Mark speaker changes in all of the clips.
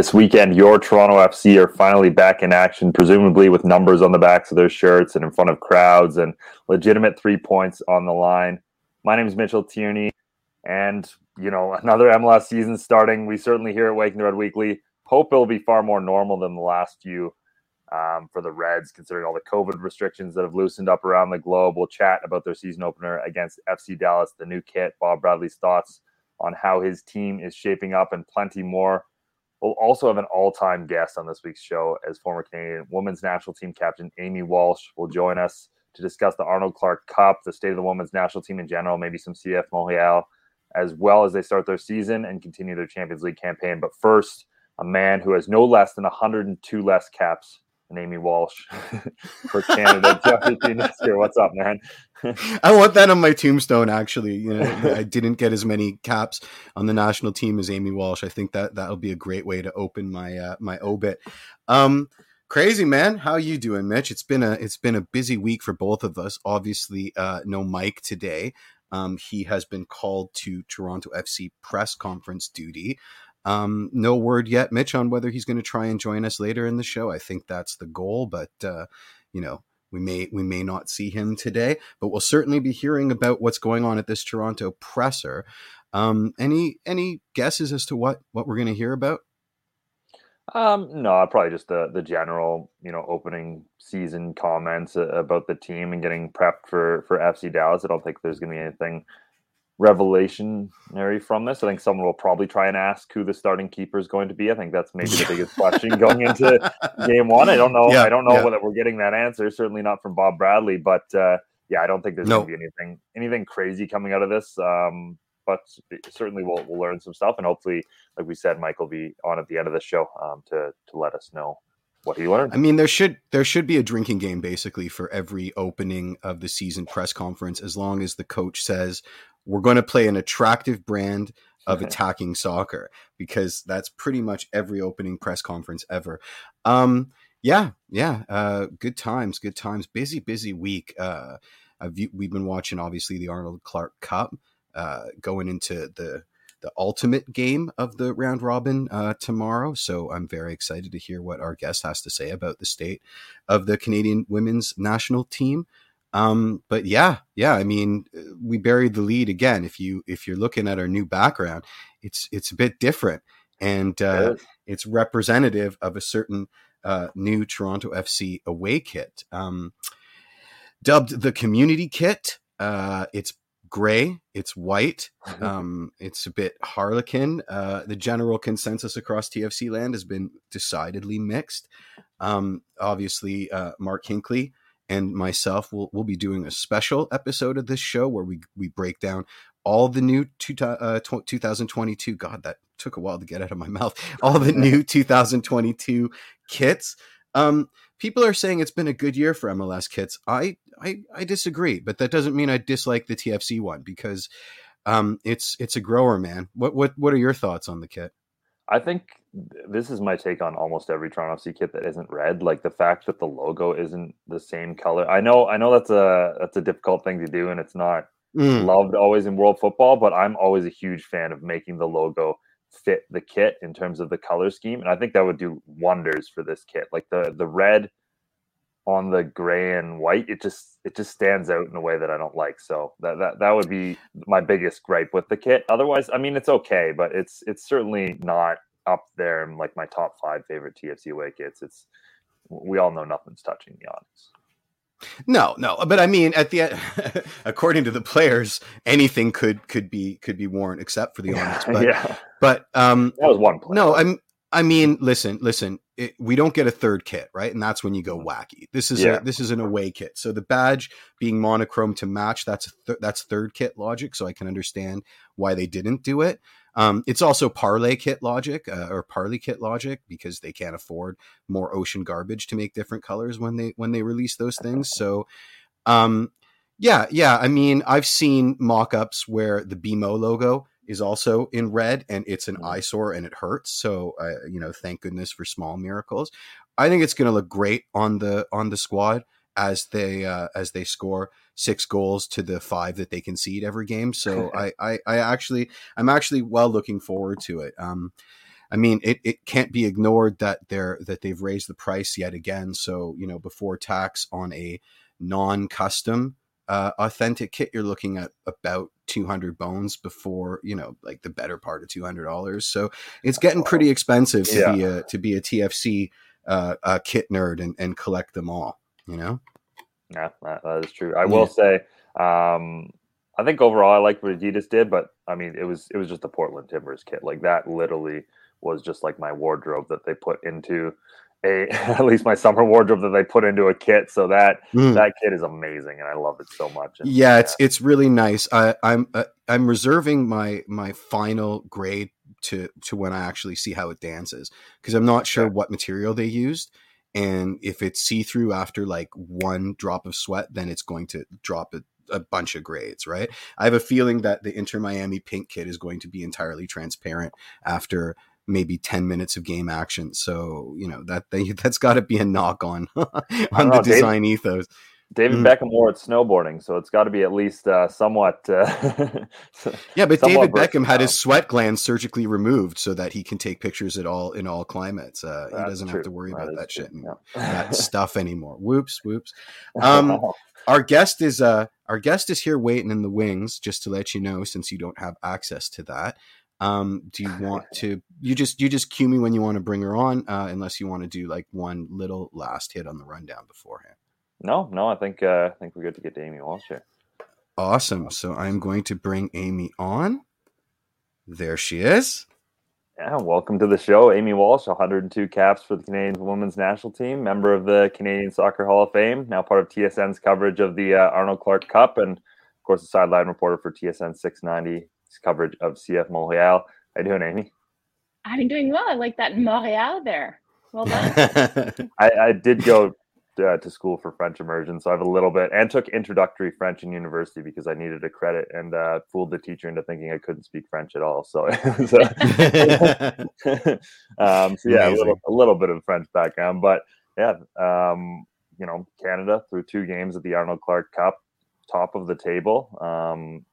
Speaker 1: This weekend, your Toronto FC are finally back in action, presumably with numbers on the backs of their shirts and in front of crowds and legitimate three points on the line. My name is Mitchell Tierney, and you know another MLS season starting. We certainly here at Waking the Red Weekly hope it'll be far more normal than the last few um, for the Reds, considering all the COVID restrictions that have loosened up around the globe. We'll chat about their season opener against FC Dallas, the new kit, Bob Bradley's thoughts on how his team is shaping up, and plenty more. We'll also have an all-time guest on this week's show as former Canadian women's national team captain Amy Walsh will join us to discuss the Arnold Clark Cup, the state of the women's national team in general, maybe some CF Montreal, as well as they start their season and continue their Champions League campaign. But first, a man who has no less than 102 less caps than Amy Walsh for Canada. Jeffrey here. What's up, man?
Speaker 2: I want that on my tombstone. Actually, you know, I didn't get as many caps on the national team as Amy Walsh. I think that that'll be a great way to open my uh, my obit. Um, crazy man, how you doing, Mitch? It's been a it's been a busy week for both of us. Obviously, uh, no Mike today. Um, he has been called to Toronto FC press conference duty. Um, no word yet, Mitch, on whether he's going to try and join us later in the show. I think that's the goal, but uh, you know, we may we may not see him today, but we'll certainly be hearing about what's going on at this Toronto presser. Um, any any guesses as to what what we're going to hear about?
Speaker 1: Um, no, probably just the the general, you know, opening season comments about the team and getting prepped for for FC Dallas. I don't think there's going to be anything revelationary from this. I think someone will probably try and ask who the starting keeper is going to be. I think that's maybe the biggest question going into game one. I don't know. Yeah, I don't know yeah. whether we're getting that answer. Certainly not from Bob Bradley, but uh, yeah, I don't think there's going to be anything anything crazy coming out of this. Um, but certainly we'll we'll learn some stuff, and hopefully, like we said, Mike will be on at the end of the show um, to to let us know what he learned.
Speaker 2: I mean, there should there should be a drinking game basically for every opening of the season press conference, as long as the coach says we're going to play an attractive brand of attacking soccer because that's pretty much every opening press conference ever. Um, yeah, yeah, uh, good times, good times. Busy, busy week. Uh, we've been watching obviously the Arnold Clark Cup, uh, going into the the ultimate game of the round robin uh, tomorrow. So I'm very excited to hear what our guest has to say about the state of the Canadian women's national team. Um, but yeah, yeah, I mean, we buried the lead again. If you if you're looking at our new background, it's it's a bit different, and uh, it's representative of a certain uh, new Toronto FC away kit, um, dubbed the Community Kit. Uh, it's gray, it's white, um, it's a bit harlequin. Uh, the general consensus across TFC land has been decidedly mixed. Um, obviously, uh, Mark Hinkley and myself will will be doing a special episode of this show where we we break down all the new two, uh, 2022 god that took a while to get out of my mouth all the new 2022 kits. Um, people are saying it's been a good year for MLS kits. I, I I disagree but that doesn't mean I dislike the TFC one because um, it's it's a grower man. What what what are your thoughts on the kit
Speaker 1: I think this is my take on almost every Toronto FC kit that isn't red. Like the fact that the logo isn't the same color. I know, I know that's a that's a difficult thing to do, and it's not mm. loved always in world football. But I'm always a huge fan of making the logo fit the kit in terms of the color scheme, and I think that would do wonders for this kit. Like the the red on the gray and white, it just it just stands out in a way that I don't like. So that that that would be my biggest gripe with the kit. Otherwise, I mean, it's okay, but it's it's certainly not up there in like my top five favorite TFC away kits. It's we all know nothing's touching the Onyx.
Speaker 2: No, no, but I mean, at the end, according to the players, anything could could be could be worn except for the Onyx. But, yeah, but um,
Speaker 1: that was one. Player.
Speaker 2: No, I'm I mean, listen, listen. It, we don't get a third kit, right? And that's when you go wacky. This is yeah. a, this is an away kit. So the badge being monochrome to match, that's th- that's third kit logic. So I can understand why they didn't do it. Um, it's also parlay kit logic uh, or parley kit logic because they can't afford more ocean garbage to make different colors when they when they release those things. So, um, yeah, yeah. I mean, I've seen mock-ups where the BMO logo is also in red and it's an mm-hmm. eyesore and it hurts. So, uh, you know, thank goodness for small miracles. I think it's going to look great on the on the squad as they uh, as they score six goals to the five that they concede every game. So I, I, I actually I'm actually well looking forward to it. Um, I mean, it, it can't be ignored that they're that they've raised the price yet again. So you know, before tax on a non-custom uh, authentic kit, you're looking at about 200 bones before you know, like the better part of 200 dollars. So it's getting pretty expensive to yeah. be a to be a TFC uh, a kit nerd and, and collect them all. You know.
Speaker 1: Yeah, that, that is true. I will say, um, I think overall I like what Adidas did, but I mean it was it was just the Portland Timbers kit. Like that literally was just like my wardrobe that they put into a at least my summer wardrobe that they put into a kit. So that mm. that kit is amazing, and I love it so much. And,
Speaker 2: yeah, it's yeah. it's really nice. I, I'm uh, I'm reserving my my final grade to to when I actually see how it dances because I'm not sure yeah. what material they used. And if it's see through after like one drop of sweat, then it's going to drop a, a bunch of grades, right? I have a feeling that the Inter Miami pink kit is going to be entirely transparent after maybe 10 minutes of game action. So, you know, that they, that's got to be a knock on on the design David, ethos.
Speaker 1: David mm. Beckham wore it snowboarding, so it's got to be at least uh, somewhat. Uh,
Speaker 2: yeah, but David Beckham had his sweat glands surgically removed so that he can take pictures at all in all climates. Uh, he doesn't true. have to worry that about that true. shit, and yeah. that stuff anymore. Whoops, whoops. Um, our guest is uh, our guest is here waiting in the wings, just to let you know, since you don't have access to that. Um, do you want to? You just you just cue me when you want to bring her on, uh, unless you want to do like one little last hit on the rundown beforehand.
Speaker 1: No, no, I think uh, I think we're good to get to Amy Walsh here.
Speaker 2: Awesome. So I'm going to bring Amy on. There she is.
Speaker 1: Yeah, welcome to the show, Amy Walsh. 102 caps for the Canadian women's national team, member of the Canadian Soccer Hall of Fame, now part of TSN's coverage of the uh, Arnold Clark Cup, and of course, a sideline reporter for TSN 690 coverage of CF Montreal. How you doing, Amy?
Speaker 3: I'm doing well. I like that Montreal there. Well
Speaker 1: done. I, I, did go uh, to school for French immersion, so I have a little bit, and took introductory French in university because I needed a credit, and uh, fooled the teacher into thinking I couldn't speak French at all. So, so, um, so yeah, a little, a little, bit of French background, but yeah, um, you know, Canada through two games at the Arnold Clark Cup, top of the table. Um,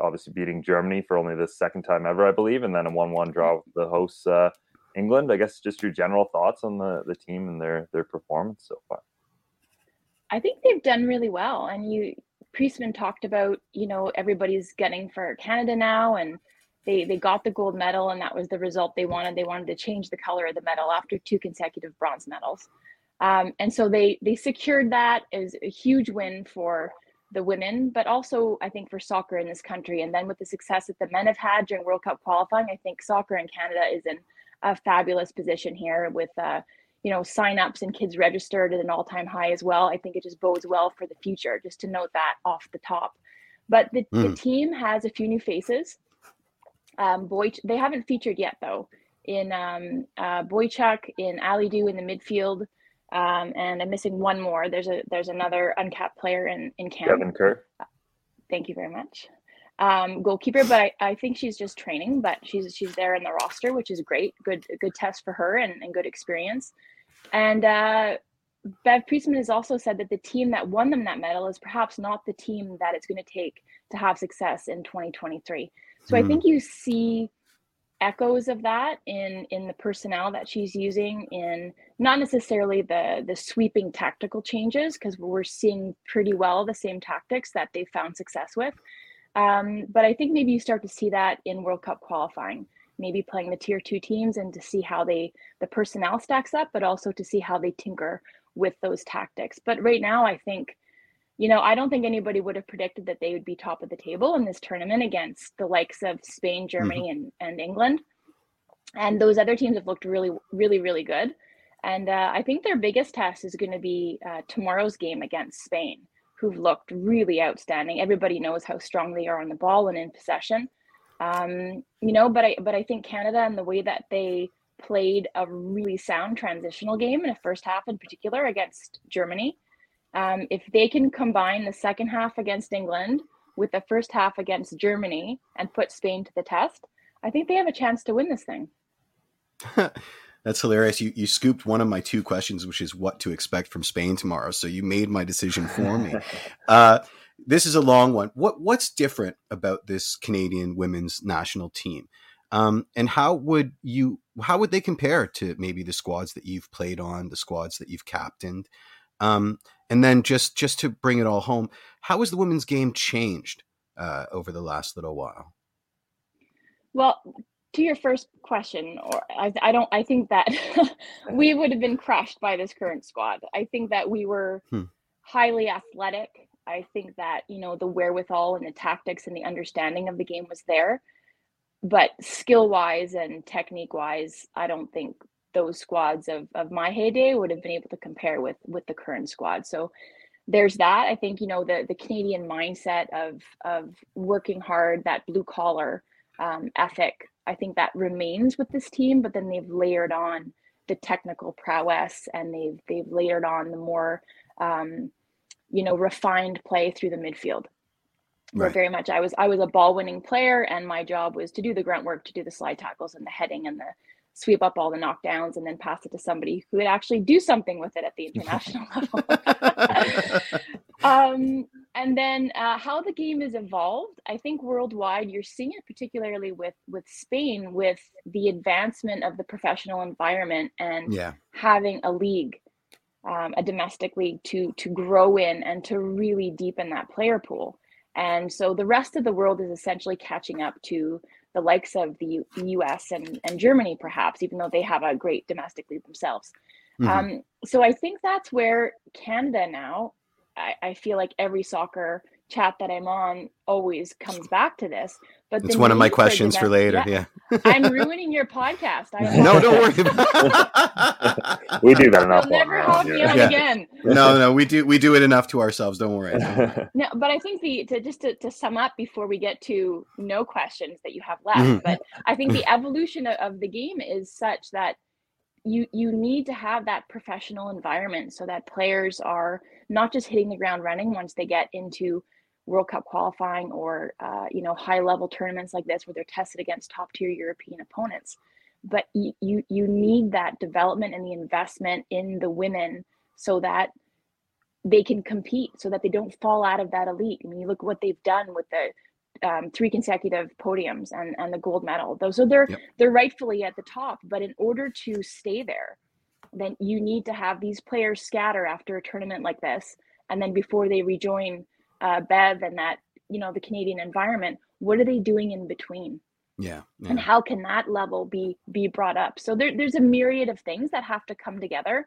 Speaker 1: obviously beating Germany for only the second time ever, I believe, and then a one-one draw with the hosts uh, England. I guess just your general thoughts on the the team and their their performance so far.
Speaker 3: I think they've done really well, and you Priestman talked about you know everybody's getting for Canada now, and they they got the gold medal, and that was the result they wanted. They wanted to change the color of the medal after two consecutive bronze medals. Um, and so they they secured that as a huge win for the women, but also I think for soccer in this country. And then with the success that the men have had during World Cup qualifying, I think soccer in Canada is in a fabulous position here with uh, you know signups and kids registered at an all-time high as well. I think it just bodes well for the future. Just to note that off the top. But the, mm. the hmm. team has a few new faces. Um, Boy, they haven't featured yet though. In um, uh, Boychuk, in Alidou in the midfield, um, and I'm missing one more. There's a there's another uncapped player in in Canada.
Speaker 1: Devon Kerr.
Speaker 3: Thank you very much. Um, goalkeeper, but I, I think she's just training, but she's she's there in the roster, which is great. Good good test for her and, and good experience. And uh, Bev Priestman has also said that the team that won them that medal is perhaps not the team that it's going to take to have success in 2023. So mm. I hmm. think you see echoes of that in in the personnel that she's using in not necessarily the the sweeping tactical changes because we're seeing pretty well the same tactics that they found success with. Um, but i think maybe you start to see that in world cup qualifying maybe playing the tier two teams and to see how they the personnel stacks up but also to see how they tinker with those tactics. But right now i think you know, I don't think anybody would have predicted that they would be top of the table in this tournament against the likes of Spain, Germany, mm-hmm. and, and England. And those other teams have looked really, really, really good. And uh, I think their biggest test is going to be uh, tomorrow's game against Spain, who've looked really outstanding. Everybody knows how strong they are on the ball and in possession. Um, you know, but I but I think Canada and the way that they played a really sound transitional game in the first half in particular against Germany um, if they can combine the second half against England with the first half against Germany and put Spain to the test, I think they have a chance to win this thing.
Speaker 2: That's hilarious. You you scooped one of my two questions, which is what to expect from Spain tomorrow. So you made my decision for me. uh, this is a long one. What what's different about this Canadian women's national team, um, and how would you how would they compare to maybe the squads that you've played on, the squads that you've captained? Um, and then just just to bring it all home, how has the women's game changed uh, over the last little while?
Speaker 3: Well, to your first question, or I, I don't, I think that we would have been crushed by this current squad. I think that we were hmm. highly athletic. I think that you know the wherewithal and the tactics and the understanding of the game was there, but skill wise and technique wise, I don't think those squads of of my heyday would have been able to compare with with the current squad. So there's that. I think you know the the Canadian mindset of of working hard, that blue collar um, ethic. I think that remains with this team, but then they've layered on the technical prowess and they've they've layered on the more um, you know refined play through the midfield. Right. very much I was I was a ball winning player and my job was to do the grunt work, to do the slide tackles and the heading and the sweep up all the knockdowns and then pass it to somebody who would actually do something with it at the international level. um, and then uh, how the game has evolved, I think worldwide, you're seeing it particularly with with Spain, with the advancement of the professional environment and yeah. having a league, um, a domestic league to to grow in and to really deepen that player pool. And so the rest of the world is essentially catching up to the likes of the US and, and Germany, perhaps, even though they have a great domestic league themselves. Mm-hmm. Um, so I think that's where Canada now, I, I, feel like every soccer chat that I'm on always comes back to this.
Speaker 2: But it's one of my questions for later. Yeah,
Speaker 3: yeah. I'm ruining your podcast. I
Speaker 2: no, don't worry.
Speaker 1: About we do that enough.
Speaker 3: You'll never have me on yeah. again.
Speaker 2: No, no, we do we do it enough to ourselves. Don't worry.
Speaker 3: no, but I think the to just to, to sum up before we get to no questions that you have left, mm. but I think the evolution of, of the game is such that you you need to have that professional environment so that players are not just hitting the ground running once they get into World Cup qualifying or uh, you know high level tournaments like this where they're tested against top tier European opponents. But you, you you need that development and the investment in the women so that they can compete, so that they don't fall out of that elite. I mean, you look what they've done with the um, three consecutive podiums and and the gold medal. Those are they're yep. they're rightfully at the top. But in order to stay there, then you need to have these players scatter after a tournament like this, and then before they rejoin uh, Bev and that you know the Canadian environment, what are they doing in between?
Speaker 2: Yeah, yeah.
Speaker 3: And how can that level be be brought up? So there, there's a myriad of things that have to come together.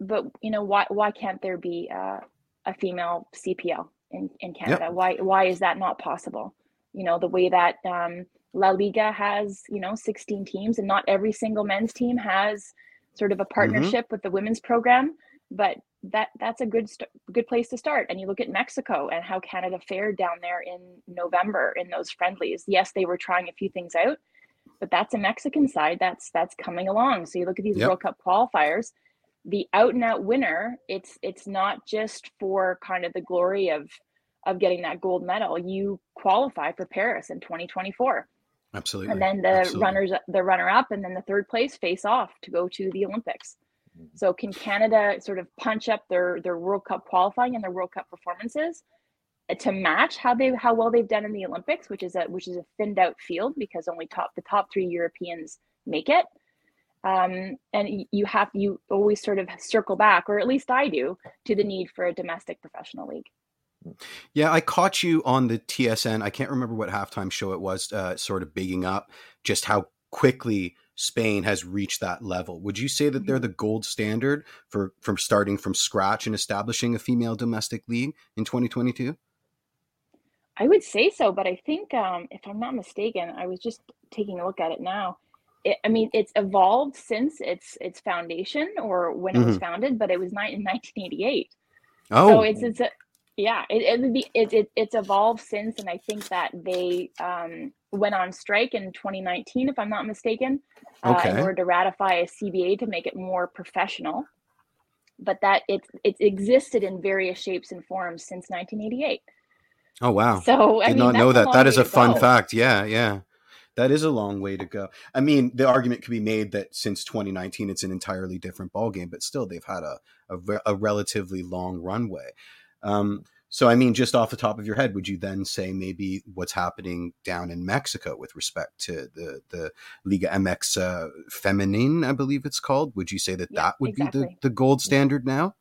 Speaker 3: But you know why why can't there be uh, a female CPL in, in Canada? Yep. Why why is that not possible? You know the way that um, La Liga has you know 16 teams, and not every single men's team has sort of a mm-hmm. partnership mm-hmm. with the women's program. But that that's a good st- good place to start and you look at mexico and how canada fared down there in november in those friendlies yes they were trying a few things out but that's a mexican side that's that's coming along so you look at these yep. world cup qualifiers the out and out winner it's it's not just for kind of the glory of of getting that gold medal you qualify for paris in 2024
Speaker 2: absolutely
Speaker 3: and then the absolutely. runners the runner up and then the third place face off to go to the olympics. So can Canada sort of punch up their their World Cup qualifying and their World Cup performances uh, to match how they how well they've done in the Olympics, which is a which is a thinned out field because only top the top three Europeans make it. Um, and you have you always sort of circle back, or at least I do, to the need for a domestic professional league.
Speaker 2: Yeah, I caught you on the TSN. I can't remember what halftime show it was, uh, sort of bigging up just how quickly Spain has reached that level. Would you say that they're mm-hmm. the gold standard for from starting from scratch and establishing a female domestic league in 2022?
Speaker 3: I would say so, but I think um, if I'm not mistaken, I was just taking a look at it now. It, I mean, it's evolved since its its foundation or when mm-hmm. it was mm-hmm. founded, but it was in 1988. Oh, so it's it's a, yeah, it, it, it, it, it's evolved since, and I think that they um, went on strike in 2019, if I'm not mistaken, okay. uh, in order to ratify a CBA to make it more professional. But that it it existed in various shapes and forms since 1988. Oh
Speaker 2: wow!
Speaker 3: So I
Speaker 2: did
Speaker 3: mean,
Speaker 2: not know that. That is a fun go. fact. Yeah, yeah. That is a long way to go. I mean, the argument could be made that since 2019, it's an entirely different ballgame, but still, they've had a, a, a relatively long runway. Um, So, I mean, just off the top of your head, would you then say maybe what's happening down in Mexico with respect to the the Liga MX uh, Feminine, I believe it's called? Would you say that
Speaker 3: Yeah,
Speaker 2: that would
Speaker 3: exactly.
Speaker 2: be the, the gold standard now?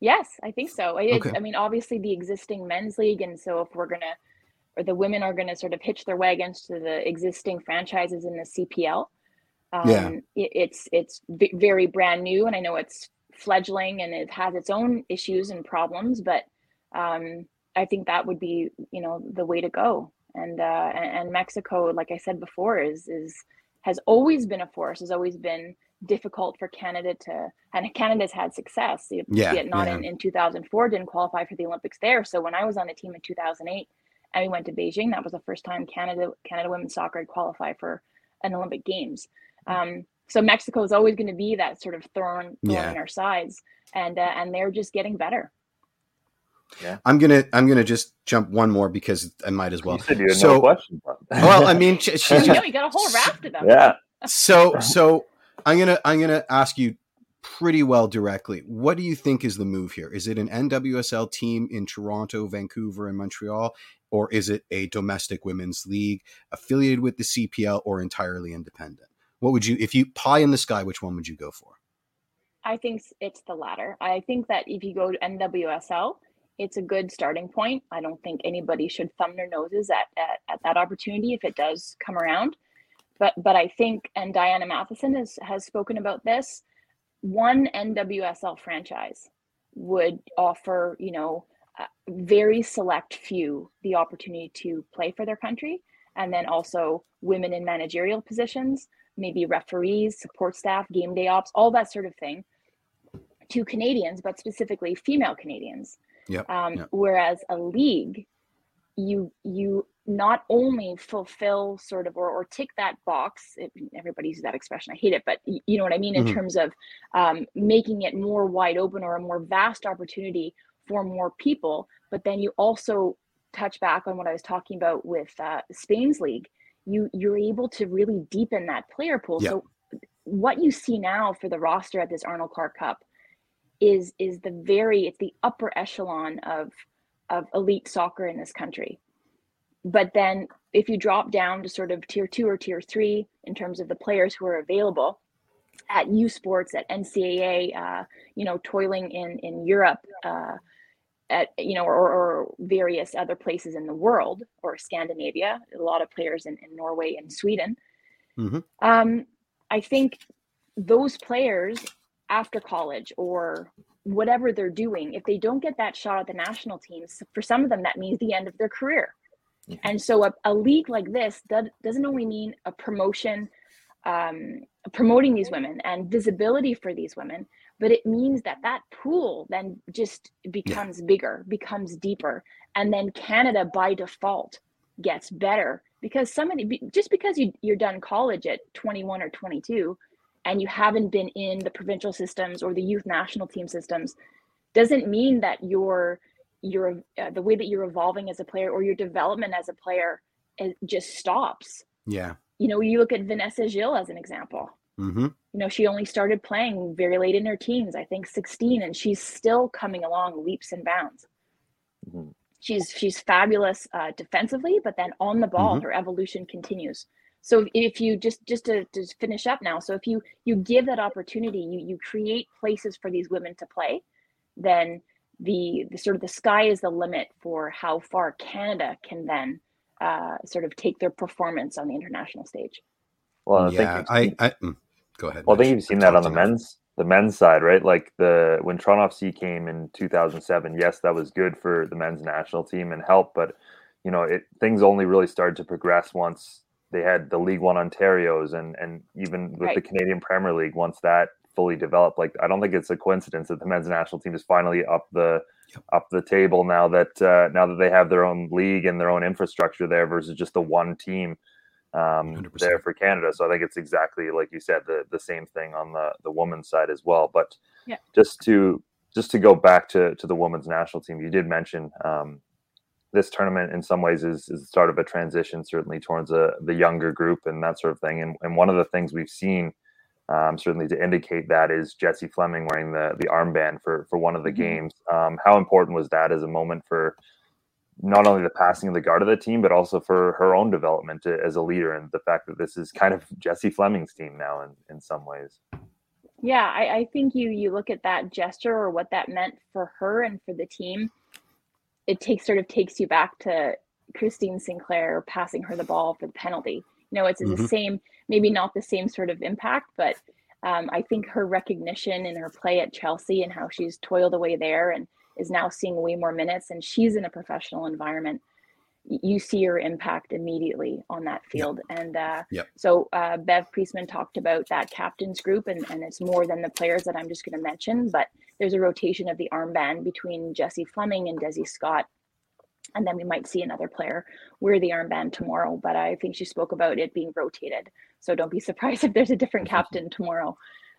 Speaker 3: Yes, I think so. It,
Speaker 2: Okay.
Speaker 3: I mean, obviously the existing men's league, and so if we're gonna, or the women are gonna sort of hitch their wagons to the existing franchises in the CPL. Um,
Speaker 2: Yeah.
Speaker 3: it, it's it's very brand new, and I know it's fledgling and it has its own issues and problems, but um, I think that would be you know the way to go. And uh, and, Mexico, like I said before, is is has always been a force, has always been difficult for Canada to, and Canada's had success. You
Speaker 2: Yeah,
Speaker 3: not
Speaker 2: yeah.
Speaker 3: in, in 2004, didn't qualify for the Olympics there. So when I was on the team in 2008 and we went to Beijing, that was the first time Canada Canada women's soccer had qualified for an Olympic Games. Um, so Mexico is always going to be that sort of thorn, thorn
Speaker 2: Yeah.
Speaker 3: in our sides, and uh, and they're just getting better. Yeah.
Speaker 2: I'm gonna I'm gonna just jump one more because I might as well.
Speaker 1: you said you had
Speaker 2: So-
Speaker 1: no questions.
Speaker 2: Well, I mean, she- she's
Speaker 3: you know, you got a whole raft of them.
Speaker 1: yeah.
Speaker 2: so so i'm gonna i'm gonna ask you pretty well directly what do you think is the move here is it an nwsl team in toronto vancouver and montreal or is it a domestic women's league affiliated with the cpl or entirely independent what would you if you pie in the sky which one would you go for
Speaker 3: I think it's the latter. I think that if you go to NWSL, it's a good starting point. I don't think anybody should thumb their noses at, at, at that opportunity if it does come around. But but I think, and Diana Matheson has, spoken about this, one NWSL franchise would offer, you know, very select few the opportunity to play for their country. And then also women in managerial positions, maybe referees, support staff, game day ops, all that sort of thing to Canadians, but specifically female Canadians.
Speaker 2: Yep,
Speaker 3: Um,
Speaker 2: yep.
Speaker 3: Whereas a league, you you not only fulfill sort of or, or tick that box. It, everybody uses that expression. I hate it, but you know what I mean in
Speaker 2: Mhm.
Speaker 3: terms of um, making it more wide open or a more vast opportunity for more people. But then you also touch back on what I was talking about with uh, Spain's league. You you're able to really deepen that player pool.
Speaker 2: Yeah.
Speaker 3: So what you see now for the roster at this Arnold Clark Cup is is the very it's the upper echelon of of elite soccer in this country. But then if you drop down to sort of tier two or tier three in terms of the players who are available at U Sports, at NCAA, uh, you know, toiling in in Europe, uh, at you know, or, or various other places in the world or Scandinavia, a lot of players in, in Norway and Sweden.
Speaker 2: Mhm.
Speaker 3: Um, I think those players after college or whatever they're doing, if they don't get that shot at the national teams, for some of them that means the end of their career.
Speaker 1: Mhm.
Speaker 3: And so a, a league like this does, doesn't only mean a promotion, um, promoting these women and visibility for these women, but it means that that pool then just becomes bigger, becomes deeper, and then Canada by default gets better because somebody just because you you're done college at 21 or 22 and you haven't been in the provincial systems or the youth national team systems doesn't mean that your your uh, the way that you're evolving as a player or your development as a player just stops.
Speaker 2: Yeah.
Speaker 3: You know you look at Vanessa Gilles as an example
Speaker 2: mm-hmm.
Speaker 3: you know she only started playing very late in her teens i think 16 and she's still coming along leaps and bounds
Speaker 1: Mhm.
Speaker 3: she's she's fabulous uh, defensively but then on the ball
Speaker 2: Mhm.
Speaker 3: her evolution continues so if, if you just just to, to finish up now so if you you give that opportunity you you create places for these women to play then the, the sort of the sky is the limit for how far canada can then uh, sort of take their performance on the international stage
Speaker 1: Well, I
Speaker 2: yeah
Speaker 1: think
Speaker 2: I, I mm, go ahead
Speaker 1: well, I think you've seen that on the
Speaker 2: enough.
Speaker 1: men's the men's side, right? Like the when Toronto FC came in 2007, yes, that was good for the men's national team and helped, but you know, it things only really started to progress once they had the League One Ontario's and and even with the Canadian Premier League once that fully developed. Like I don't think it's a coincidence that the men's national team is finally up the
Speaker 2: Yep.
Speaker 1: up the table now that uh, now that they have their own league and their own infrastructure there versus just the one team um, there for Canada. So I think it's exactly like you said, the the same thing on the the women's side as well. But
Speaker 3: Yeah.
Speaker 1: just to just to go back to to the women's national team, you did mention um, this tournament in some ways is is the start of a transition, certainly towards a, the younger group and that sort of thing. And and one of the things we've seen Um, certainly, to indicate that is Jessie Fleming wearing the the armband for for one of the
Speaker 3: Mm-hmm.
Speaker 1: games. Um, how important was that as a moment for not only the passing of the guard of the team, but also for her own development as a leader, and the fact that this is kind of Jessie Fleming's team now in in some ways.
Speaker 3: Yeah, I, I think you you look at that gesture or what that meant for her and for the team. It takes sort of takes you back to Christine Sinclair passing her the ball for the penalty. You know, it's the
Speaker 2: Mhm.
Speaker 3: same, maybe not the same sort of impact, but um, I think her recognition in her play at Chelsea and how she's toiled away there and is now seeing way more minutes, and she's in a professional environment. You see her impact immediately on that field, and uh,
Speaker 2: Yep.
Speaker 3: so uh, Bev Priestman talked about that captain's group, and, and it's more than the players that I'm just going to mention, but there's a rotation of the armband between Jessie Fleming and Desi Scott. And then we might see another player wear the armband tomorrow, but I think she spoke about it being rotated. So don't be surprised if there's a different captain tomorrow.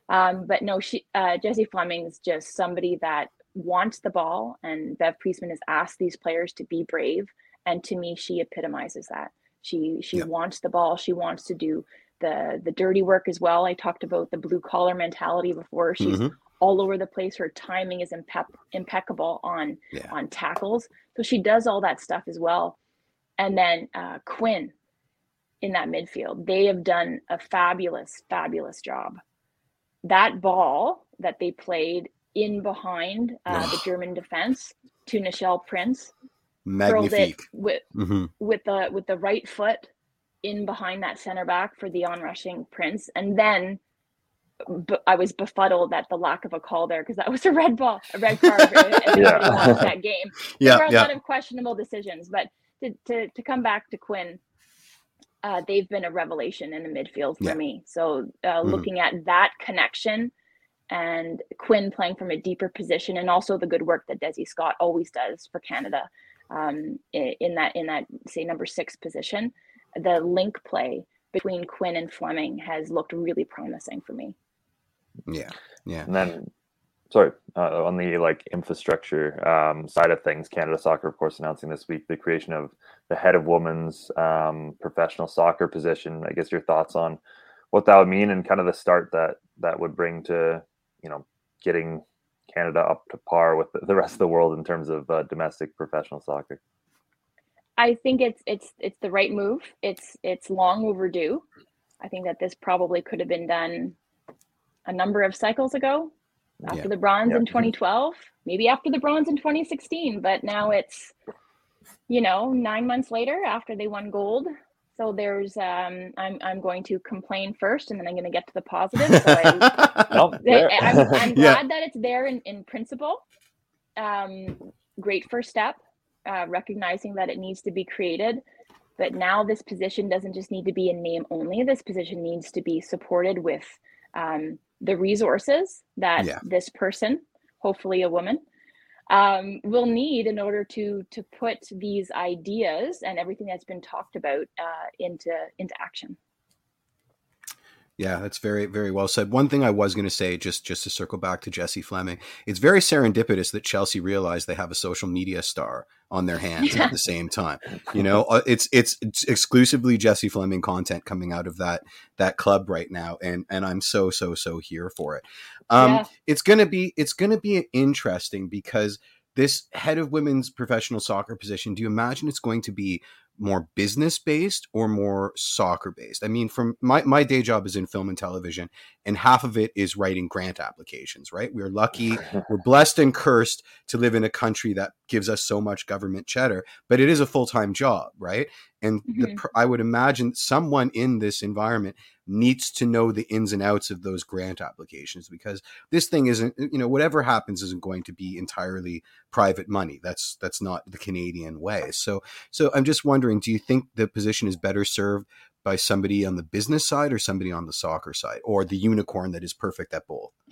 Speaker 3: Um, but no, she uh, Jessie Fleming's just somebody that wants the ball, and Bev Priestman has asked these players to be brave. And to me, she epitomizes that. She she
Speaker 2: Yeah.
Speaker 3: wants the ball. She wants to do the the dirty work as well. I talked about the blue collar mentality before. She's
Speaker 2: Mhm.
Speaker 3: all over the place. Her timing is impe- impeccable on
Speaker 2: Yeah.
Speaker 3: on tackles. So she does all that stuff as well. And then uh, Quinn in that midfield, they have done a fabulous, fabulous job. That ball that they played in behind uh, the German defense to Nichelle Prince,
Speaker 2: Magnifique.
Speaker 3: with
Speaker 2: hmm
Speaker 3: with the with the right foot in behind that center back for the onrushing Prince, and then b- I was befuddled at the lack of a call there because that was a red ball, a red card.
Speaker 1: Yeah.
Speaker 3: watched that game.
Speaker 2: Yeah,
Speaker 3: there were a
Speaker 2: yeah.
Speaker 3: lot of questionable decisions, but to to, to come back to Quinn, uh, they've been a revelation in the midfield for
Speaker 2: Yeah.
Speaker 3: me. So uh,
Speaker 2: Mhm.
Speaker 3: looking at that connection. And Quinn playing from a deeper position, and also the good work that Desi Scott always does for Canada um, in that in that say number six position. The link play between Quinn and Fleming has looked really promising for me.
Speaker 2: Yeah. Yeah.
Speaker 1: And then, sorry, uh, on the like infrastructure um, side of things, Canada Soccer, of course, announcing this week the creation of the head of women's um, professional soccer position. I guess your thoughts on what that would mean and kind of the start that that would bring to you know getting Canada up to par with the, the rest of the world in terms of uh, domestic professional soccer.
Speaker 3: I think it's it's it's the right move. It's it's long overdue. I think that this probably could have been done a number of cycles ago after
Speaker 2: Yeah.
Speaker 3: the bronze
Speaker 1: Yeah.
Speaker 3: in 2012, maybe after the bronze in 2016, but now it's you know, 9 months later after they won gold. So there's um I'm I'm going to complain first and then I'm going to get to the positive. So I
Speaker 1: No,
Speaker 3: I-
Speaker 1: fair.
Speaker 3: I'm,
Speaker 2: Yeah.
Speaker 3: glad that it's there in, in principle. Um, great first step, uh, recognizing that it needs to be created. But now this position doesn't just need to be in name only. This position needs to be supported with um, the resources that
Speaker 2: Yeah.
Speaker 3: this person, hopefully a woman, um, will need in order to to put these ideas and everything that's been talked about uh, into into action.
Speaker 2: Yeah, that's very, very well said. One thing I was going to say, just just to circle back to Jessie Fleming, it's very serendipitous that Chelsea realized they have a social media star on their hands at the same time. You know, uh, it's, it's it's exclusively Jessie Fleming content coming out of that that club right now, and and I'm so so so here for it. Um,
Speaker 3: Yeah.
Speaker 2: It's gonna be it's gonna be interesting because this head of women's professional soccer position. Do you imagine it's going to be more business based or more soccer based? I mean, from my, my day job is in film and television, and half of it is writing grant applications, right? We're lucky, we're blessed and cursed to live in a country that gives us so much government cheddar, but it is a full time job, right? And the,
Speaker 3: Mhm.
Speaker 2: pr- I would imagine someone in this environment needs to know the ins and outs of those grant applications because this thing isn't, you know, whatever happens isn't going to be entirely private money. That's that's not the Canadian way. So so I'm just wondering, do you think the position is better served by somebody on the business side or somebody on the soccer side, or the unicorn that is perfect at both?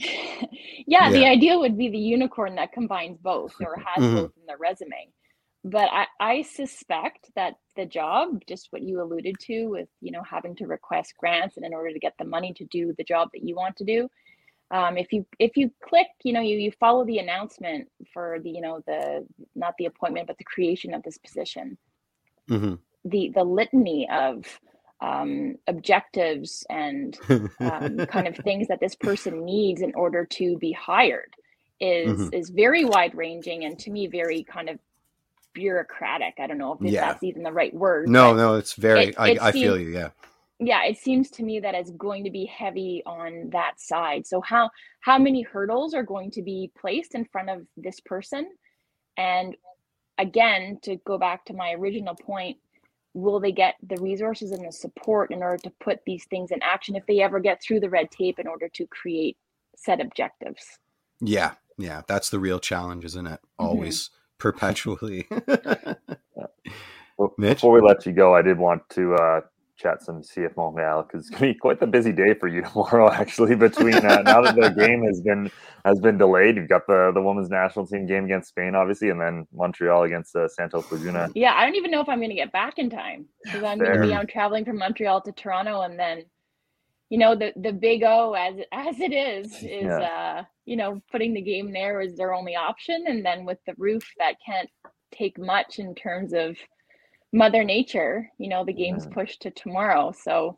Speaker 3: yeah, the idea would be the unicorn that combines both or has
Speaker 2: Mhm.
Speaker 3: both in their resume. But I, I suspect that the job, just what you alluded to with, you know, having to request grants and in order to get the money to do the job that you want to do, um, if you if you click, you know, you, you follow the announcement for the, you know, the not the appointment, but the creation of this position,
Speaker 2: hmm
Speaker 3: the the litany of um, objectives and um, kind of things that this person needs in order to be hired is mm-hmm. is very wide ranging and to me very kind of bureaucratic. I don't know if yeah. that's even the right word.
Speaker 2: No, no, it's very. It, I, it I seems, feel you. Yeah.
Speaker 3: Yeah, it seems to me that it's going to be heavy on that side. So how how many hurdles are going to be placed in front of this person? And again, to go back to my original point, will they get the resources and the support in order to put these things in action if they ever get through the red tape in order to create set objectives?
Speaker 2: Yeah, yeah, that's the real challenge, isn't it? Mm-hmm. Always, mm-hmm. Perpetually.
Speaker 1: well, Mitch? Before we let you go, I did want to uh, chat some CF Montreal because it's gonna be quite the busy day for you tomorrow. Actually, between uh, now that the game has been has been delayed, you've got the the women's national team game against Spain, obviously, and then Montreal against uh, Santos Laguna.
Speaker 3: Yeah, I don't even know if I'm gonna get back in time because I'm gonna be out traveling from Montreal to Toronto, and then you know the the big O as as it is is yeah. uh you know putting the game there is their only option, and then with the roof that can't take much in terms of mother nature you know the game's pushed to tomorrow. So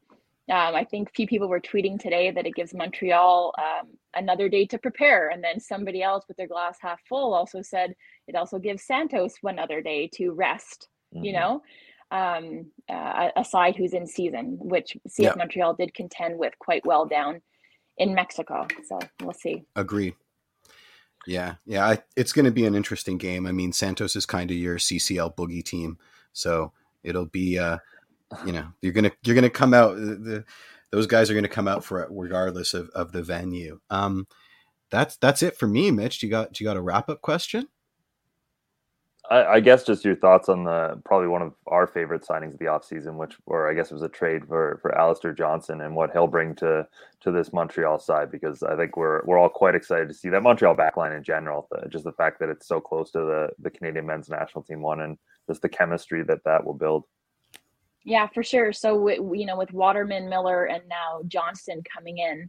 Speaker 3: um, i think a few people were tweeting today that it gives montreal um, another day to prepare. And then somebody else with their glass half full also said it also gives santos one other day to rest mm-hmm. you know um, uh, a side who's in season which cf yeah. montreal did contend with quite well down in mexico so we'll see
Speaker 2: agree yeah yeah I, it's going to be an interesting game i mean santos is kind of your ccl boogie team so it'll be, uh, you know, you're gonna you're gonna come out. The, those guys are gonna come out for it regardless of, of the venue. Um, that's that's it for me, Mitch. Do you got do you got a wrap up question?
Speaker 1: I, I, guess just your thoughts on the probably one of our favorite signings of the offseason, which or I guess it was a trade for for Alistair Johnston and what he'll bring to to this Montreal side because I think we're we're all quite excited to see that Montreal backline in general. just the fact that it's so close to the the Canadian men's national team one and just the chemistry that that will build.
Speaker 3: Yeah, for sure. So you know, with Waterman, Miller, and now Johnston coming in,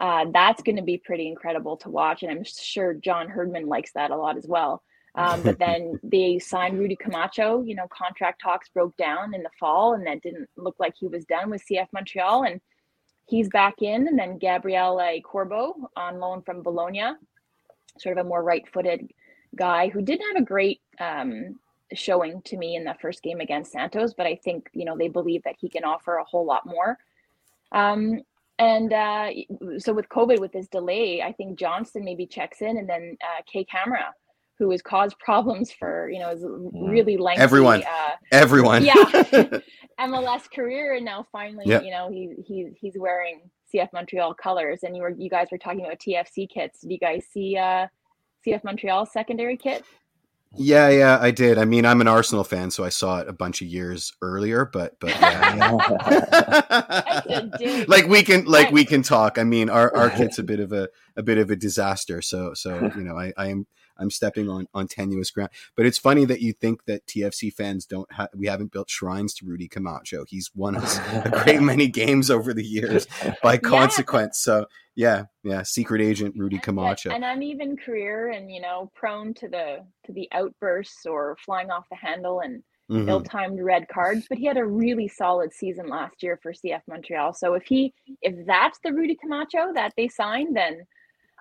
Speaker 3: uh, that's going to be pretty incredible to watch, and I'm sure John Herdman likes that a lot as well. Um, but then they signed Rudy Camacho. You know, contract talks broke down in the fall, and that didn't look like he was done with CF Montreal, and he's back in. And then Gabriele Corbo on loan from Bologna, sort of a more right-footed guy who didn't have a great um, showing to me in the first game against Santos, but I think you know they believe that he can offer a whole lot more. Um, and uh, so with COVID, with this delay, I think Johnston maybe checks in, and then uh, Kei Kamara, who has caused problems for you know is mm. really lengthy.
Speaker 2: Everyone, uh, everyone,
Speaker 3: yeah, MLS career, and now finally, yep. you know, he he he's wearing CF Montreal colors. And you were you guys were talking about TFC kits. Did you guys see uh, CF Montreal secondary kit?
Speaker 2: Yeah, yeah, I did. I mean, I'm an Arsenal fan, so I saw it a bunch of years earlier. But, but yeah, yeah. like we can, like we can talk. I mean, our our kit's a bit of a a bit of a disaster. So, so you know, I I am I'm stepping on on tenuous ground. But it's funny that you think that TFC fans don't have we haven't built shrines to Rudy Camacho. He's won us a great many games over the years by consequence. Yeah. So yeah, yeah, secret agent Rudy Camacho.
Speaker 3: An uneven career and you know, prone to the to the outbursts or flying off the handle and mm-hmm. ill-timed red cards, but he had a really solid season last year for CF Montreal. So if he if that's the Rudy Camacho that they signed, then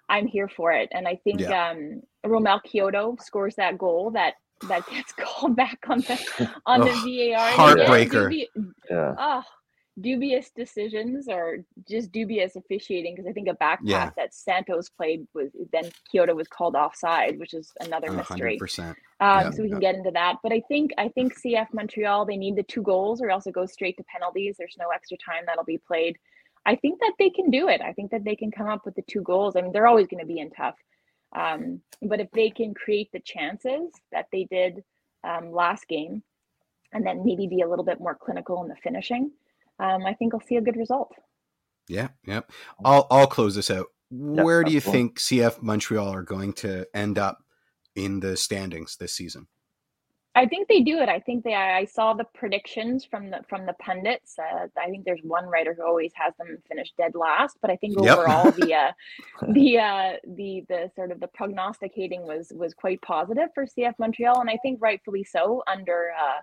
Speaker 3: I'm here for it. And I think yeah. um, Romell Quioto scores that goal that that gets called back on the on the VAR.
Speaker 2: Heartbreaker.
Speaker 3: Dubi- yeah. Oh, dubious decisions or just dubious officiating because I think a back pass yeah. that Santos played was then Quioto was called offside, which is another mystery. 100%. Um, yeah, so we can get into that. But I think I think CF Montreal they need the two goals or else it goes straight to penalties. There's no extra time that'll be played. I think that they can do it. I think that they can come up with the two goals. I mean, they're always going to be in tough. Um, but if they can create the chances that they did um, last game and then maybe be a little bit more clinical in the finishing, um, I think I'll see a good result.
Speaker 2: Yeah, yeah. I'll, I'll close this out. Where do you think CF Montreal are going to end up in the standings this season?
Speaker 3: I think they do it. I think they. I saw the predictions from the from the pundits. Uh, I think there's one writer who always has them finish dead last, but I think overall yep. the uh, the uh, the the sort of the prognosticating was was quite positive for CF Montreal, and I think rightfully so under uh,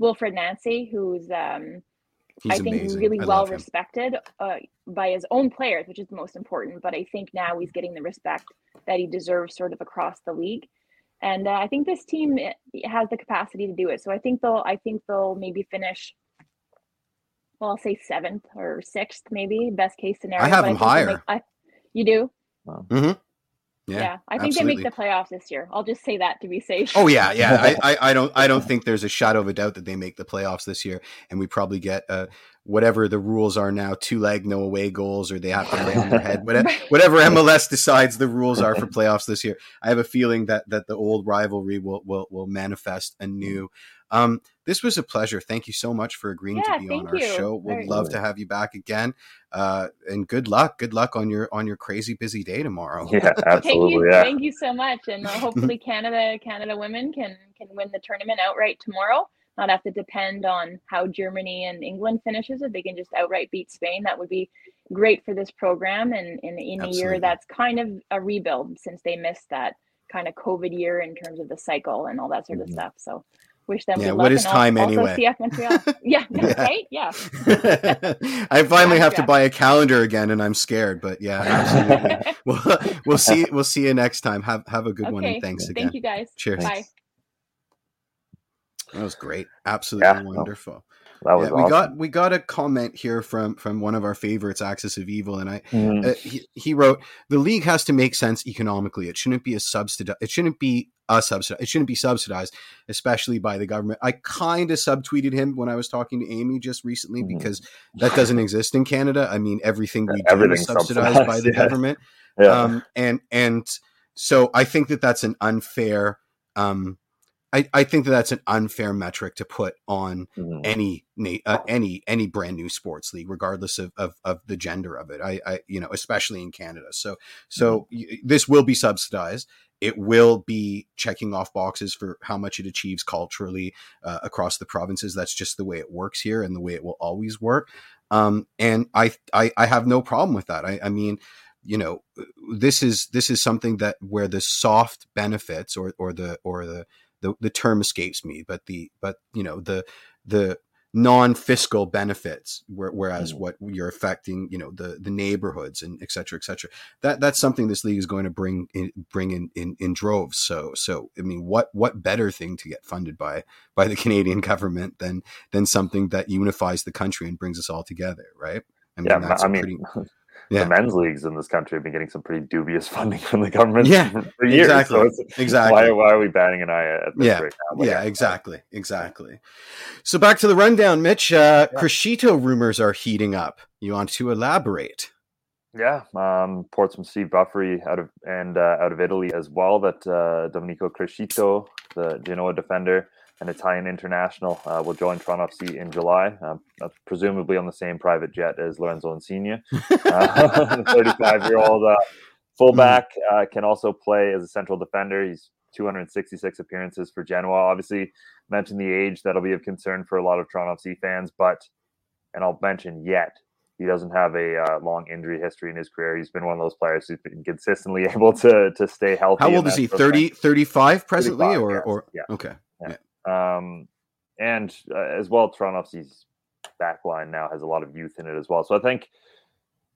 Speaker 3: Wilfried Nancy, who's um,
Speaker 2: He's
Speaker 3: I think
Speaker 2: amazing.
Speaker 3: really
Speaker 2: I
Speaker 3: well respected uh, by his own players, which is the most important. But I think now he's getting the respect that he deserves, sort of across the league. And uh, I think this team eh, has the capacity to do it. So I think they'll, I think they'll maybe finish. Well, I'll say seventh or sixth, maybe best case scenario.
Speaker 2: I have them
Speaker 3: think they'll
Speaker 2: higher.
Speaker 3: make- I, you do?
Speaker 2: Mm-hmm.
Speaker 3: Yeah,
Speaker 2: Yeah,
Speaker 3: I think
Speaker 2: absolutely.
Speaker 3: they make the playoffs this year. I'll just say that to be safe.
Speaker 2: Oh yeah, yeah. I, I, I don't I don't think there's a shadow of a doubt that they make the playoffs this year, and we probably get uh, whatever the rules are now: two leg, no away goals, or they have to lay on their head. Whatever, whatever MLS decides the rules are for playoffs this year. I have a feeling that that the old rivalry will will, will manifest anew. Um, this was a pleasure. Thank you so much for agreeing
Speaker 3: Yeah,
Speaker 2: to be on our
Speaker 3: you.
Speaker 2: show. We'd
Speaker 3: Very-
Speaker 2: love to have you back again. Uh, and good luck. Good luck on your on your crazy busy day tomorrow.
Speaker 1: Yeah,
Speaker 3: thank you,
Speaker 1: absolutely. Yeah.
Speaker 3: thank you so much, and uh, hopefully Canada, Canada women can can win the tournament outright tomorrow. Not have to depend on how Germany and England finishes it. They can just outright beat Spain. That would be great for this program, and in in a year that's kind of a rebuild since they missed that kind of COVID year in terms of the cycle and all that sort of
Speaker 1: Mhm.
Speaker 3: stuff. So wish them
Speaker 2: Yeah,
Speaker 3: good
Speaker 2: what
Speaker 3: luck.
Speaker 2: is time
Speaker 3: also
Speaker 2: anyway?
Speaker 3: CF Montreal. yeah,
Speaker 2: Yeah.
Speaker 3: right. Yeah.
Speaker 2: I finally have to buy a calendar again, and I'm scared. But yeah, absolutely. we'll, we'll see. We'll see you next time. Have have a good one, and thanks again.
Speaker 3: Thank you guys.
Speaker 2: Cheers.
Speaker 3: Bye.
Speaker 2: That was great. Absolutely
Speaker 1: Yeah, no,
Speaker 2: wonderful.
Speaker 1: That was
Speaker 2: yeah, we
Speaker 1: awesome.
Speaker 2: got we got a comment here from from one of our favorites, Axis of Evil, and I
Speaker 1: Mhm.
Speaker 2: uh, he, he wrote the league has to make sense economically. It shouldn't be a subsidy. It shouldn't be a subsidy. It shouldn't be subsidized, especially by the government. I kind of subtweeted him when I was talking to Amy just recently
Speaker 1: Mhm.
Speaker 2: because that doesn't exist in Canada. I mean, everything we do is subsidized by the
Speaker 1: yeah.
Speaker 2: government
Speaker 1: yeah.
Speaker 2: um, and and so I think that that's an unfair. Um, I, I think that that's an unfair metric to put on
Speaker 1: Mhm.
Speaker 2: any uh, any any brand new sports league, regardless of, of of the gender of it. I, I you know especially in Canada. So so y- this will be subsidized. It will be checking off boxes for how much it achieves culturally uh, across the provinces. That's just the way it works here, and the way it will always work. Um, and I, I I have no problem with that. I, I mean, you know, this is this is something that where the soft benefits or or the or the the, the term escapes me, but the but you know the the non-fiscal benefits whereas
Speaker 1: Mm.
Speaker 2: what you're affecting you know the the neighborhoods and et cetera et cetera. That that's something this league is going to bring in bring in, in in droves. So so i mean what what better thing to get funded by by the canadian government than than something that unifies the country and brings us all together right? I mean
Speaker 1: yeah,
Speaker 2: that's
Speaker 1: I mean,
Speaker 2: pretty yeah.
Speaker 1: the men's leagues in this country have been getting some pretty dubious funding from the government
Speaker 2: Yeah,
Speaker 1: for, years.
Speaker 2: exactly,
Speaker 1: So it's,
Speaker 2: exactly
Speaker 1: why, why are we batting an eye at this
Speaker 2: Yeah,
Speaker 1: right now? But
Speaker 2: yeah, exactly, exactly. So back to the rundown, Mitch. Uh,
Speaker 1: Yeah.
Speaker 2: Criscito rumors are heating up. You want to elaborate?
Speaker 1: Yeah, um, reports from Steve Buffery out of and uh, out of Italy as well that uh, Domenico Criscito, the Genoa defender, an Italian international, uh, will join Toronto FC in July, uh, uh, presumably on the same private jet as Lorenzo Insigne. Uh, the 35 year old uh, fullback uh, can also play as a central defender. He's 266 appearances for Genoa. Obviously, mentioned the age that'll be of concern for a lot of Toronto FC fans, but and I'll mention yet he doesn't have a uh, long injury history in his career. He's been one of those players who's been consistently able to to stay healthy.
Speaker 2: How old is he?
Speaker 1: sort
Speaker 2: 30, 35 presently,
Speaker 1: 35,
Speaker 2: or
Speaker 1: yes,
Speaker 2: or
Speaker 1: yeah.
Speaker 2: okay,
Speaker 1: thing. Um, and uh, as well, Toronto FC's back line now has a lot of youth in it as well. So I think.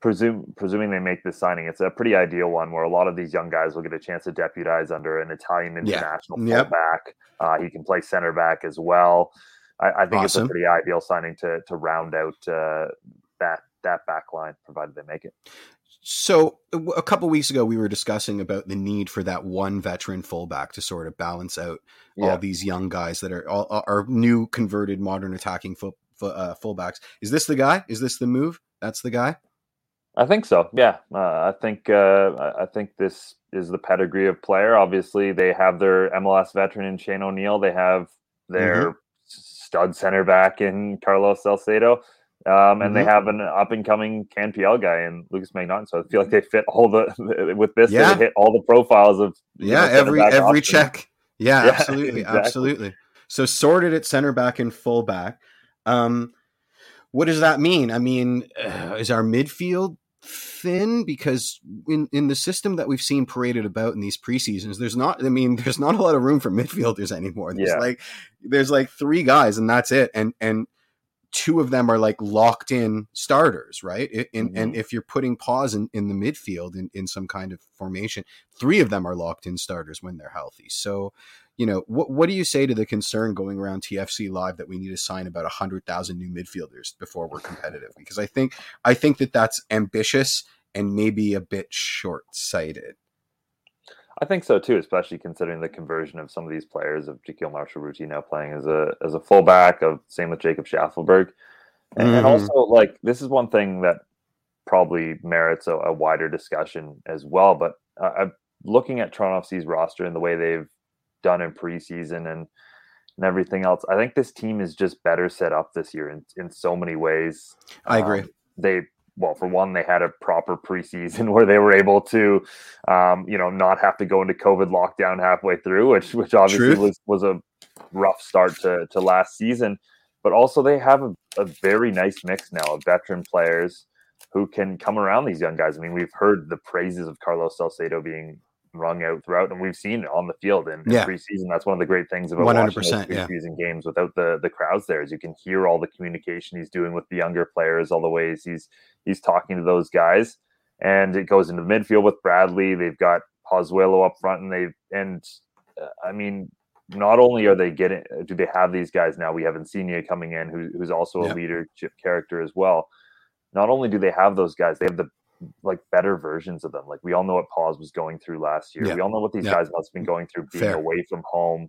Speaker 1: Presume, presuming they make this signing, it's a pretty ideal one where a lot of these young guys will get a chance to deputize under an Italian
Speaker 2: Yeah.
Speaker 1: international
Speaker 2: Yep.
Speaker 1: fullback. Uh, he can play center back as well. I, I think it's a pretty ideal signing to to round out uh, that that back line, provided they make it.
Speaker 2: So a couple weeks ago, we were discussing about the need for that one veteran fullback to sort of balance out
Speaker 1: Yeah.
Speaker 2: all these young guys that are all are new converted modern attacking full, uh, fullbacks. Is this the guy? Is this the move? That's the guy.
Speaker 1: I think so. Yeah, uh, I think uh, I I think this is the pedigree of player. Obviously, they have their MLS veteran in Shane O'Neill. They have their stud center back in Carlos Salcedo, um, and they
Speaker 2: Mhm.
Speaker 1: have an up and coming CanPL guy and Lucas McNaughton. So I feel like they fit all the with this.
Speaker 2: Yeah.
Speaker 1: They hit all the profiles of
Speaker 2: Yeah,
Speaker 1: know,
Speaker 2: every every
Speaker 1: options.
Speaker 2: check. Yeah,
Speaker 1: Yeah,
Speaker 2: absolutely,
Speaker 1: exactly.
Speaker 2: absolutely. So sorted at center back and fullback. Um, what does that mean? I mean, uh, is our midfield thin? Because in in the system that we've seen paraded about in these preseasons, there's not. I mean, there's not a lot of room for midfielders anymore. There's
Speaker 1: Yeah.
Speaker 2: like there's like three guys and that's it. And and two of them are like locked in starters, right? And,
Speaker 1: Mhm.
Speaker 2: and if you're putting pause in, in the midfield in, in some kind of formation, three of them are locked in starters when they're healthy. So, you know, what what do you say to the concern going around TFC live that we need to sign about a hundred thousand new midfielders before we're competitive? Because I think I think that that's ambitious and maybe a bit short sighted.
Speaker 1: I think so too, especially considering the conversion of some of these players of Jahkeele Marshall-Rutty now playing as a as a fullback. Of same with Jacob Shaffelburg, and, and
Speaker 2: Mhm.
Speaker 1: also like this is one thing that probably merits a, a wider discussion as well. But uh, I'm looking at Toronto FC's roster and the way they've done in preseason and and everything else. I think this team is just better set up this year in in so many ways.
Speaker 2: I agree.
Speaker 1: Um, they well, for one, they had a proper preseason where they were able to, um, you know, not have to go into COVID lockdown halfway through, which which obviously
Speaker 2: Truth.
Speaker 1: was was a rough start to to last season. But also, they have a, a very nice mix now of veteran players who can come around these young guys. I mean, we've heard the praises of Carlos Salcedo being rung out throughout, and we've seen it on the field in, in
Speaker 2: Yeah.
Speaker 1: preseason. That's one of the great things about watching those
Speaker 2: 100%, yeah.
Speaker 1: preseason games without the the crowds there is you can hear all the communication he's doing with the younger players, all the ways he's he's talking to those guys, and it goes into the midfield with Bradley. They've got Pozuelo up front, and they've and uh, I mean. Not only are they getting, do they have these guys now? We have Insigne coming in, who, who's also a leadership character as well. Not only do they have those guys, they have the like better versions of them. Like we all know what Pause was going through last year.
Speaker 2: Yeah.
Speaker 1: We all know what these
Speaker 2: Yeah.
Speaker 1: guys must have been going through being
Speaker 2: Fair.
Speaker 1: away from home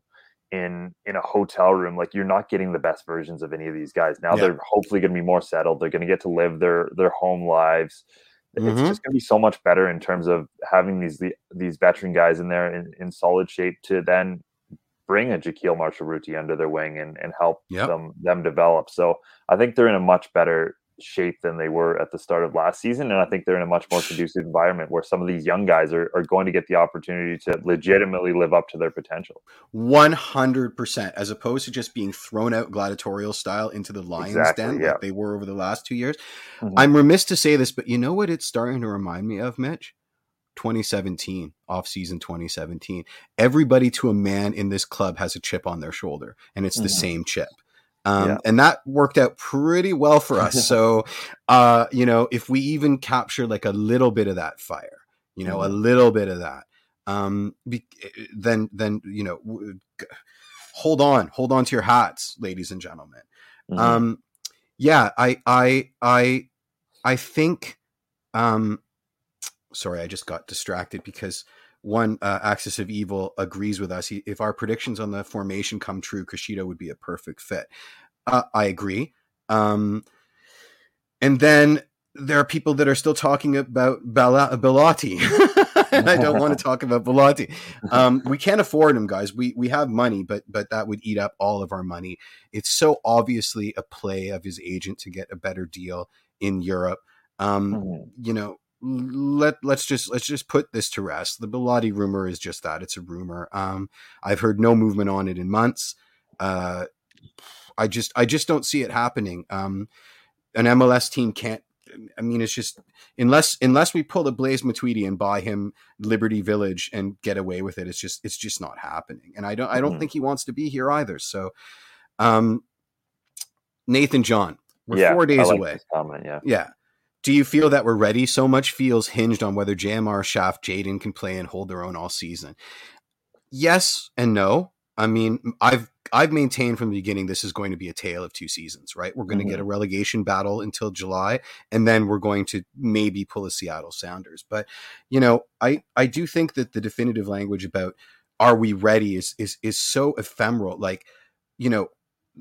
Speaker 1: in in a hotel room. Like you're not getting the best versions of any of these guys. Now
Speaker 2: Yeah.
Speaker 1: they're hopefully going to be more settled. They're going to get to live their their home lives. It's
Speaker 2: Mhm.
Speaker 1: just going to be so much better in terms of having these the, these veteran guys in there in, in solid shape to then bring a Jahkeele Marshall-Rutty under their wing and, and help
Speaker 2: Yep.
Speaker 1: them them develop. So I think they're in a much better shape than they were at the start of last season. And I think they're in a much more conducive environment where some of these young guys are, are going to get the opportunity to legitimately live up to their potential.
Speaker 2: One hundred percent, as opposed to just being thrown out gladiatorial style into the lions
Speaker 1: Exactly,
Speaker 2: den
Speaker 1: yeah.
Speaker 2: like they were over the last two years.
Speaker 1: Mhm.
Speaker 2: I'm remiss to say this, but you know what? It's starting to remind me of Mitch. 2017 off season 2017 everybody to a man in this club has a chip on their shoulder and it's the
Speaker 1: Mhm.
Speaker 2: same chip um,
Speaker 1: Yeah.
Speaker 2: and that worked out pretty well for us so uh, you know if we even capture like a little bit of that fire you know a
Speaker 1: Mhm.
Speaker 2: little bit of that um, be, then then you know w- hold on hold on to your hats ladies and gentlemen
Speaker 1: Mhm.
Speaker 2: um yeah i i i i think um sorry i just got distracted because one uh, axis of evil agrees with us he, if our predictions on the formation come true Kushida would be a perfect fit uh, i agree um and then there are people that are still talking about Bella, Belotti. I don't want to talk about Belotti. Um, we can't afford him, guys. We we have money, but but that would eat up all of our money. It's so obviously a play of his agent to get a better deal in Europe. Um,
Speaker 1: Mhm.
Speaker 2: you know, let let's just let's just put this to rest. The Belotti rumor is just that it's a rumor. Um, I've heard no movement on it in months. Uh, I just I just don't see it happening. Um, an MLS team can't. I mean, it's just unless unless we pull a Blaise Matuidi and buy him Liberty Village and get away with it, it's just it's just not happening. And I don't I don't
Speaker 1: Mhm.
Speaker 2: think he wants to be here either. So, um, Nathan John, we're
Speaker 1: Yeah,
Speaker 2: four days
Speaker 1: like
Speaker 2: away.
Speaker 1: comment, yeah.
Speaker 2: Yeah. Do you feel that we're ready? So much feels hinged on whether JMR, Shaft, Jayden can play and hold their own all season. Yes and no. I mean, I've I've maintained from the beginning this is going to be a tale of two seasons, right? We're going to get mm-hmm. a relegation battle until July, and then we're going to maybe pull a Seattle Sounders. But you know, I I do think that the definitive language about are we ready is is is so ephemeral. Like, you know,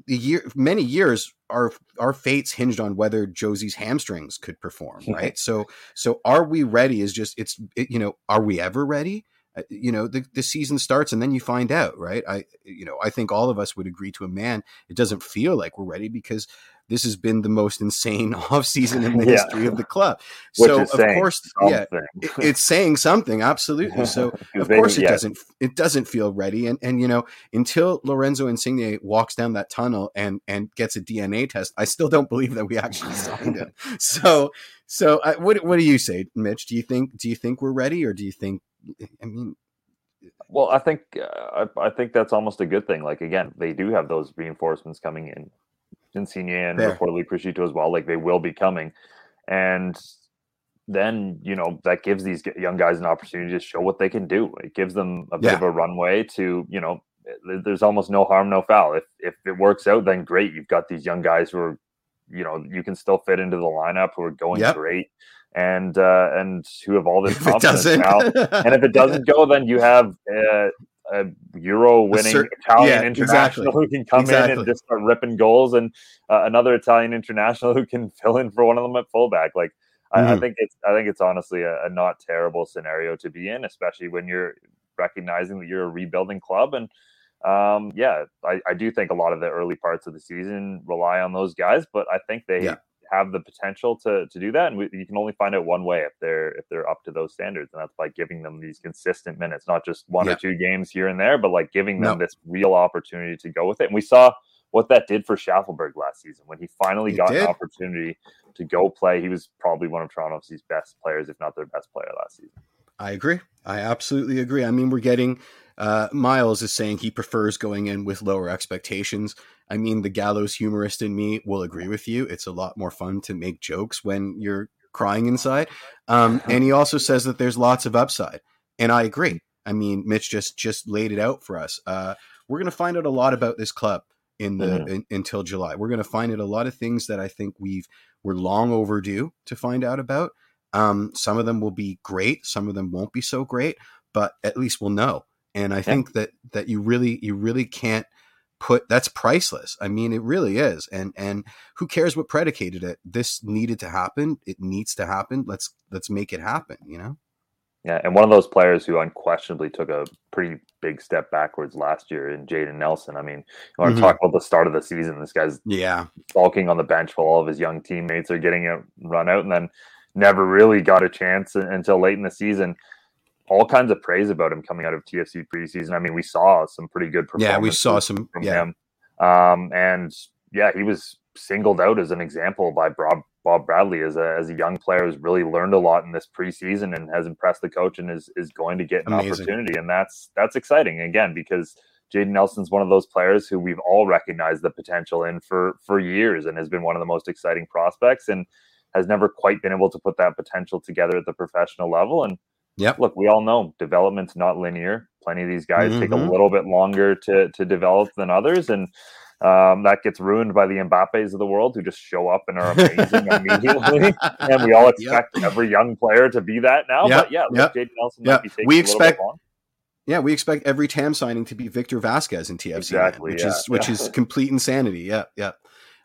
Speaker 2: the year many years our our fates hinged on whether Jozy's hamstrings could perform, right? so so are we ready? Is just it's it, you know are we ever ready? Uh, You know the, the season starts and then you find out, right? I you know I think all of us would agree to a man. It doesn't feel like we're ready because this has been the most insane off season in the
Speaker 1: Yeah.
Speaker 2: history of the club.
Speaker 1: Which
Speaker 2: so of course, yeah,
Speaker 1: Something.
Speaker 2: it- it's saying something absolutely. So of course it
Speaker 1: yeah,
Speaker 2: doesn't it doesn't feel ready and and you know until lorenzo insigne walks down that tunnel and and gets a dna test i still don't believe that we actually signed him so so I, what what do you say mitch do you think do you think we're ready or do you think i mean
Speaker 1: Well, I think uh, I, I think that's almost a good thing. Like again, they do have those reinforcements coming in Insigne and Fair. reportedly Criscito as well. Like they will be coming, and then you know that gives these young guys an opportunity to show what they can do. It gives them a bit yeah. of a runway to you know. There's almost no harm, no foul. If if it works out, then great. You've got these young guys who are, you know, you can still fit into the lineup who are going yep. great and uh, and who have all this confidence now. and if it doesn't go, then you have uh, a Euro winning cert- Italian yeah, international exactly. who can come exactly. in and just start ripping goals, and uh, another Italian international who can fill in for one of them at fullback. Like mm-hmm. I, I, mm-hmm. think it's I think it's honestly a, a, not terrible scenario to be in, especially when you're recognizing that you're a rebuilding club. And um, yeah, I, I do think a lot of the early parts of the season rely on those guys, but I think they yeah have the potential to to do that, and we, you can only find out one way if they're if they're up to those standards, and that's by giving them these consistent minutes, not just one yeah. or two games here and there, but like giving them no. this real opportunity to go with it. And we saw what that did for Shaffelburg last season when he finally it got did. an opportunity to go play. He was probably one of Toronto's best players, if not their best player last season.
Speaker 2: I agree. I absolutely agree. I mean, we're getting uh, Miles is saying he prefers going in with lower expectations. I mean, the gallows humorist in me will agree with you. It's a lot more fun to make jokes when you're crying inside. Um, and he also says that there's lots of upside, and I agree. I mean, Mitch just just laid it out for us. Uh, we're going to find out a lot about this club in the mm-hmm. in, until July. We're going to find out a lot of things that I think we've we're long overdue to find out about. Um, some of them will be great, some of them won't be so great, but at least we'll know. And I yeah. think that that you really you really can't put that's priceless. I mean, it really is. And and who cares what predicated it? This needed to happen. It needs to happen. Let's let's make it happen. You know.
Speaker 1: Yeah, and one of those players who unquestionably took a pretty big step backwards last year in Jayden Nelson. I mean, you want to mm-hmm. talk about the start of the season? This guy's
Speaker 2: yeah
Speaker 1: bulking on the bench while all of his young teammates are getting it run out, and then never really got a chance until late in the season all kinds of praise about him coming out of TFC preseason. I mean, we saw some pretty good
Speaker 2: performances. Yeah, we saw some from yeah. him.
Speaker 1: Um, and yeah, he was singled out as an example by Bob, Bob Bradley as a, as a young player who's really learned a lot in this preseason and has impressed the coach and is, is going to get an Amazing. opportunity. And that's, that's exciting again, because Jayden Nelson's one of those players who we've all recognized the potential in for, for years and has been one of the most exciting prospects and has never quite been able to put that potential together at the professional level. And
Speaker 2: yeah.
Speaker 1: Look, we all know development's not linear. Plenty of these guys mm-hmm. take a mm-hmm. little bit longer to to develop than others, and um, that gets ruined by the Mbappes of the world who just show up and are amazing immediately. and we all expect yep. every young player to be that now. Yep. But yeah, yep. Jayden Nelson yep.
Speaker 2: we expect. Yeah, we expect every TAM signing to be Victor Vazquez in TFC, exactly, which yeah. is which yeah. is complete insanity. Yeah, yeah,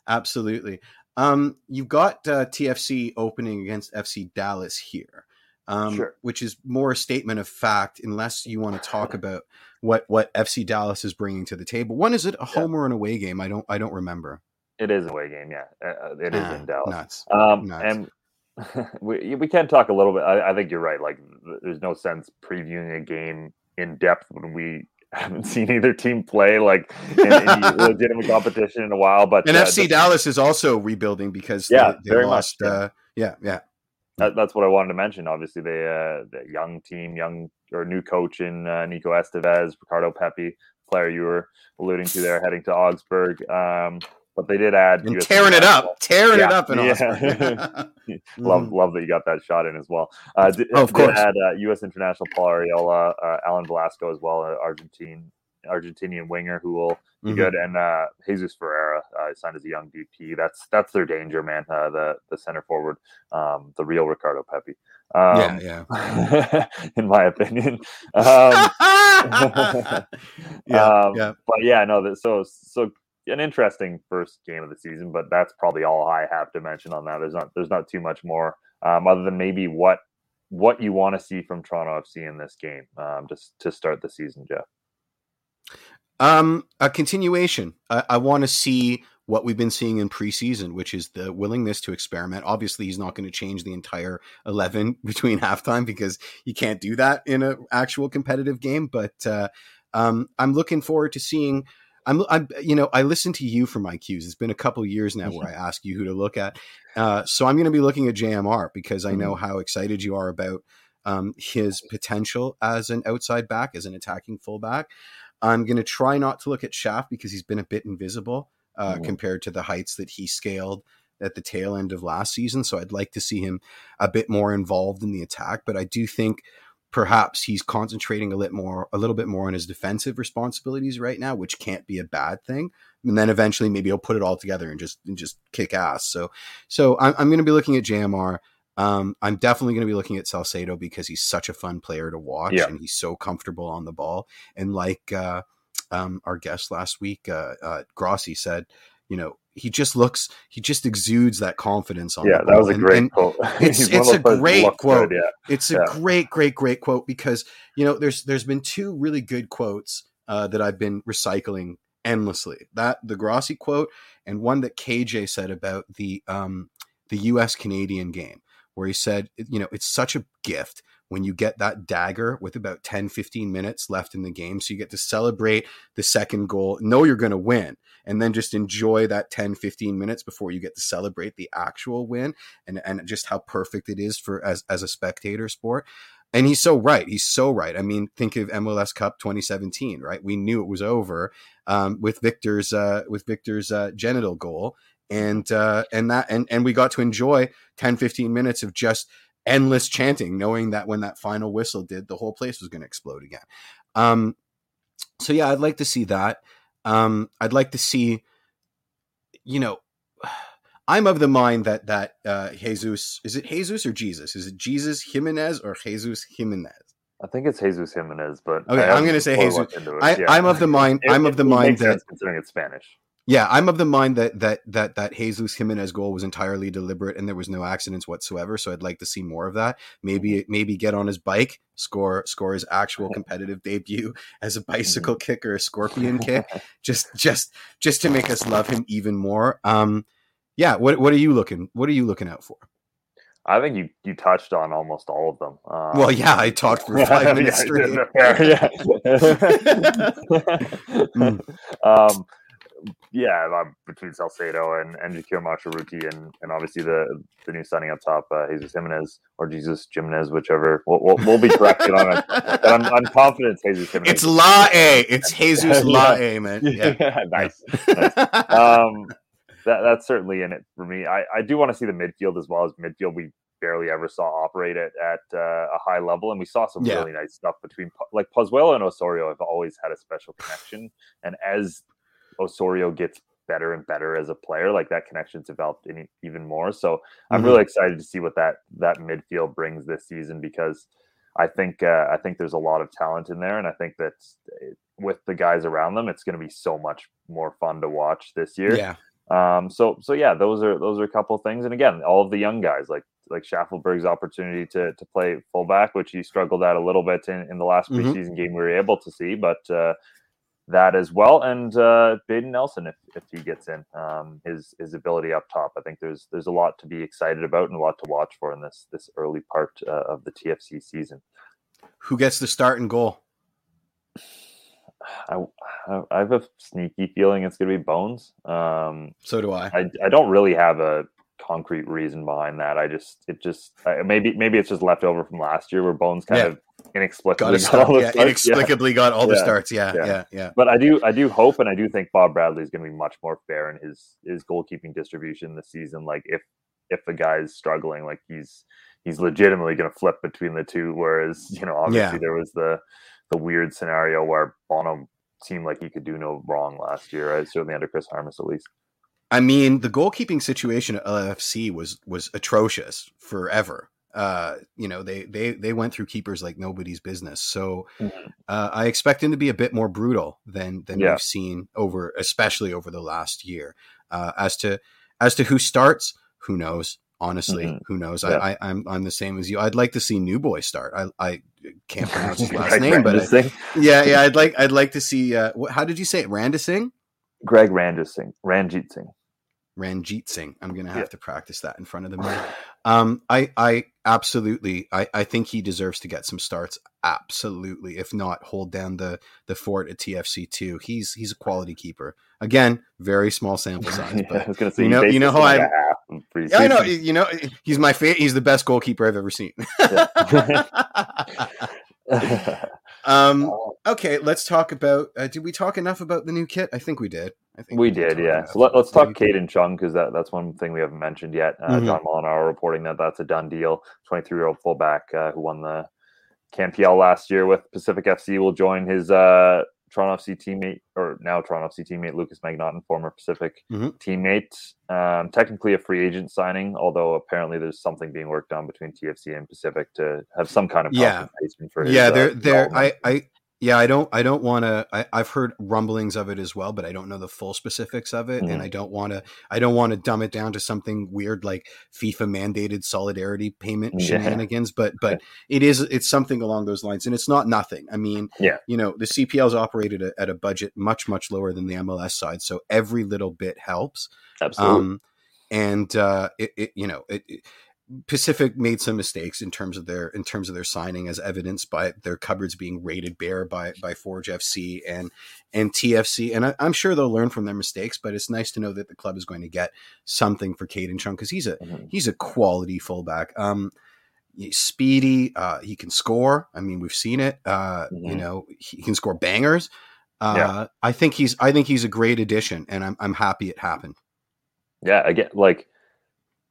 Speaker 2: absolutely. Um, you've got uh, TFC opening against FC Dallas here um, sure. which is more a statement of fact, unless you want to talk about what what FC Dallas is bringing to the table. One is it a home yeah. or an away game? I don't I don't remember.
Speaker 1: It is an away game. Yeah, uh, uh it is ah, in Dallas.
Speaker 2: Nuts.
Speaker 1: Um,
Speaker 2: nuts.
Speaker 1: And we we can talk a little bit. I, I think you're right. Like, there's no sense previewing a game in depth when we haven't seen either team play like in, in legitimate competition in a while. But
Speaker 2: and uh, FC Dallas is also rebuilding because
Speaker 1: yeah,
Speaker 2: they, they lost. Uh, yeah, yeah
Speaker 1: that, that's what I wanted to mention. Obviously, they uh, the young team, young or new coach in uh, Nico Estevez, Ricardo Pepi, player you were alluding to there, heading to Augsburg. Um, but they did add
Speaker 2: and tearing it up, tearing yeah, it up in yeah.
Speaker 1: love, mm. love that you got that shot in as well. Uh, did,
Speaker 2: oh, of course,
Speaker 1: had uh, U.S. international Paul Arriola, uh, Alan Velasco as well, uh, Argentine Argentinian winger who will be mm-hmm. good, and uh, Jesus Ferreira uh, signed as a young DP. That's that's their danger, man. Uh, the the center forward, um, the real Ricardo Pepi.
Speaker 2: Um, yeah,
Speaker 1: yeah. in my opinion. Um,
Speaker 2: yeah, um, yeah.
Speaker 1: But yeah, no. So so an interesting first game of the season, but that's probably all I have to mention on that. There's not there's not too much more um, other than maybe what what you want to see from Toronto FC in this game, um, just to start the season, Jeff.
Speaker 2: Um, a continuation. I, I want to see what we've been seeing in preseason, which is the willingness to experiment. Obviously, he's not going to change the entire eleven between halftime because you can't do that in an actual competitive game. But uh, um, I'm looking forward to seeing. I'm, I'm, you know, I listen to you for my cues. It's been a couple years now where I ask you who to look at. Uh, so I'm going to be looking at JMR because I know mm-hmm. how excited you are about um, his potential as an outside back, as an attacking fullback. I'm going to try not to look at Shaft because he's been a bit invisible uh, mm-hmm. compared to the heights that he scaled at the tail end of last season. So I'd like to see him a bit more involved in the attack. But I do think perhaps he's concentrating a little more, a little bit more on his defensive responsibilities right now, which can't be a bad thing. And then eventually maybe he'll put it all together and just and just kick ass. So so I'm, I'm going to be looking at JMR. Um, I'm definitely going to be looking at Salcedo because he's such a fun player to watch yeah. and he's so comfortable on the ball. And like uh, um, our guest last week, uh, uh, Grossi said, you know, he just looks, he just exudes that confidence on.
Speaker 1: Yeah, that was a great and, quote.
Speaker 2: It's it's a great quote. Good, yeah. It's a yeah. great, great, great quote because you know there's there's been two really good quotes uh, that I've been recycling endlessly. That the Grossi quote and one that KJ said about the um, the U.S. Canadian game where he said, you know, it's such a gift when you get that dagger with about 10, 15 minutes left in the game. So you get to celebrate the second goal, know you're going to win, and then just enjoy that 10, 15 minutes before you get to celebrate the actual win and, and just how perfect it is for as, as a spectator sport. And he's so right. He's so right. I mean, think of MLS Cup 2017, right? We knew it was over um, with Victor's uh, with Victor's uh, genital goal, and uh, and that and and we got to enjoy 10 15 minutes of just endless chanting knowing that when that final whistle did the whole place was going to explode again um, so yeah i'd like to see that um, i'd like to see you know i'm of the mind that that uh, jesus is it jesus or jesus is it jesus jimenez or jesus jimenez
Speaker 1: I think it's Jesus Jimenez, but
Speaker 2: okay, I'm going to say Jesus. I, am of the mind. It, I'm of the mind that
Speaker 1: considering it's Spanish.
Speaker 2: Yeah, I'm of the mind that that that that Jesus Jimenez goal was entirely deliberate and there was no accidents whatsoever. So I'd like to see more of that. Maybe mm-hmm. maybe get on his bike, score score his actual competitive debut as a mm-hmm. bicycle kick or a scorpion kick, just just just to make us love him even more. Um, yeah. What what are you looking What are you looking out for?
Speaker 1: I think you you touched on almost all of them.
Speaker 2: Um, well, yeah, I talked for five minutes straight.
Speaker 1: yeah. mm. um, yeah, between Salcedo and and Jahkeele Marshall-Rutty and and obviously the the new signing up top, uh, Jesus Jimenez or Jesus Jimenez, whichever. We'll, we'll, we'll be corrected on it. But I'm, I'm confident it's Jesus Jimenez.
Speaker 2: It's La A. It's Jesus La A, man. Yeah,
Speaker 1: nice. nice. Um, that that's certainly in it for me. I I do want to see the midfield as well as midfield. We barely ever saw operate at, at uh, a high level. And we saw some yeah. really nice stuff between like Pozuelo and Osorio have always had a special connection. And as Osorio gets better and better as a player, like that connection's developed in, even more. So I'm mm-hmm. really excited to see what that that midfield brings this season because I think uh, I think there's a lot of talent in there, and I think that eh, with the guys around them, it's going to be so much more fun to watch this year.
Speaker 2: Yeah.
Speaker 1: Um. So so yeah, those are those are a couple of things, and again, all of the young guys like like Shaffelburg's opportunity to to play fullback, which he struggled at a little bit in, in the last mm-hmm. preseason game we were able to see, but uh, that as well. And uh, Jayden Nelson, if, if he gets in, um, his his ability up top, I think there's there's a lot to be excited about and a lot to watch for in this this early part uh, of the TFC season.
Speaker 2: Who gets the start and goal?
Speaker 1: I, I have a sneaky feeling it's going to be Bones. Um,
Speaker 2: so do I.
Speaker 1: I. I don't really have a concrete reason behind that. I just it just maybe maybe it's just left over from last year where Bones kind yeah. of inexplicably got,
Speaker 2: got all yeah, inexplicably yeah. got all the starts. Yeah, yeah, yeah, yeah.
Speaker 1: But I do, I do hope, and I do think Bob Bradley is going to be much more fair in his his goalkeeping distribution this season. Like if if the guy's struggling, like he's he's legitimately going to flip between the two. Whereas you know, obviously there was the the weird scenario where Bono seemed like he could do no wrong last year. Right? Certainly under Chris Armas, at least.
Speaker 2: I mean, the goalkeeping situation at LFC was was atrocious forever uh, you know, they they they went through keepers like nobody's business. So mm-hmm. uh, I expect him to be a bit more brutal than than yeah. we've seen over, especially over the last year. Uh, as to as to who starts, who knows? Honestly, mm-hmm. who knows? Yeah. I, I, I'm I'm the same as you. I'd like to see New Boy start. I I can't pronounce his last name, but I, yeah, yeah. I'd like I'd like to see. Uh, how did you say it? Randasing?
Speaker 1: Greg Randasing,
Speaker 2: Ranjitsingh. Ranjitsingh. I'm going to have yeah. to practice that in front of the mirror. Um, I, I absolutely, I, I think he deserves to get some starts. Absolutely, if not, hold down the the fort at TFC two. He's he's a quality keeper. Again, very small sample size, but I was going to say, you know, you know how I. Yeah, I know. You know, he's my favorite. He's the best goalkeeper I've ever seen. Um, okay, let's talk about. Uh, did we talk enough about the new kit? I think we did. I think
Speaker 1: we, did. Yeah. So let, us talk Kadin Chung because that, that's one thing we haven't mentioned yet. Uh, mm-hmm. John Molinaro reporting that that's a done deal. Twenty three year old fullback uh, who won the CanPL last year with Pacific FC will join his uh, Toronto FC teammate, or now Toronto FC teammate Lucas McNaughton, former Pacific mm-hmm. teammate. Um, technically a free agent signing, although apparently there's something being worked on between TFC and Pacific to have some kind of
Speaker 2: yeah,
Speaker 1: for
Speaker 2: his, yeah. There, uh, there. I, I, yeah, I don't. I don't want to. I've heard rumblings of it as well, but I don't know the full specifics of it, mm-hmm. and I don't want to. I don't want to dumb it down to something weird like FIFA mandated solidarity payment yeah. shenanigans. But but yeah. it is. It's something along those lines, and it's not nothing. I mean,
Speaker 1: yeah,
Speaker 2: you know, the CPL's operated a, at a budget much much lower than the MLS side, so every little bit helps.
Speaker 1: Absolutely. Um,
Speaker 2: and uh, it, it, you know, it, Pacific made some mistakes in terms of their in terms of their signing, as evidenced by their cupboards being raided bare by by Forge FC and and TFC. And I, am sure they'll learn from their mistakes. But it's nice to know that the club is going to get something for Kadin Chung because he's a mm-hmm. he's a quality fullback. Um, speedy, uh, he can score. I mean, we've seen it. Uh, mm-hmm. You know, he can score bangers. Uh, yeah. I think he's I think he's a great addition, and I'm I'm happy it happened.
Speaker 1: Yeah, again, like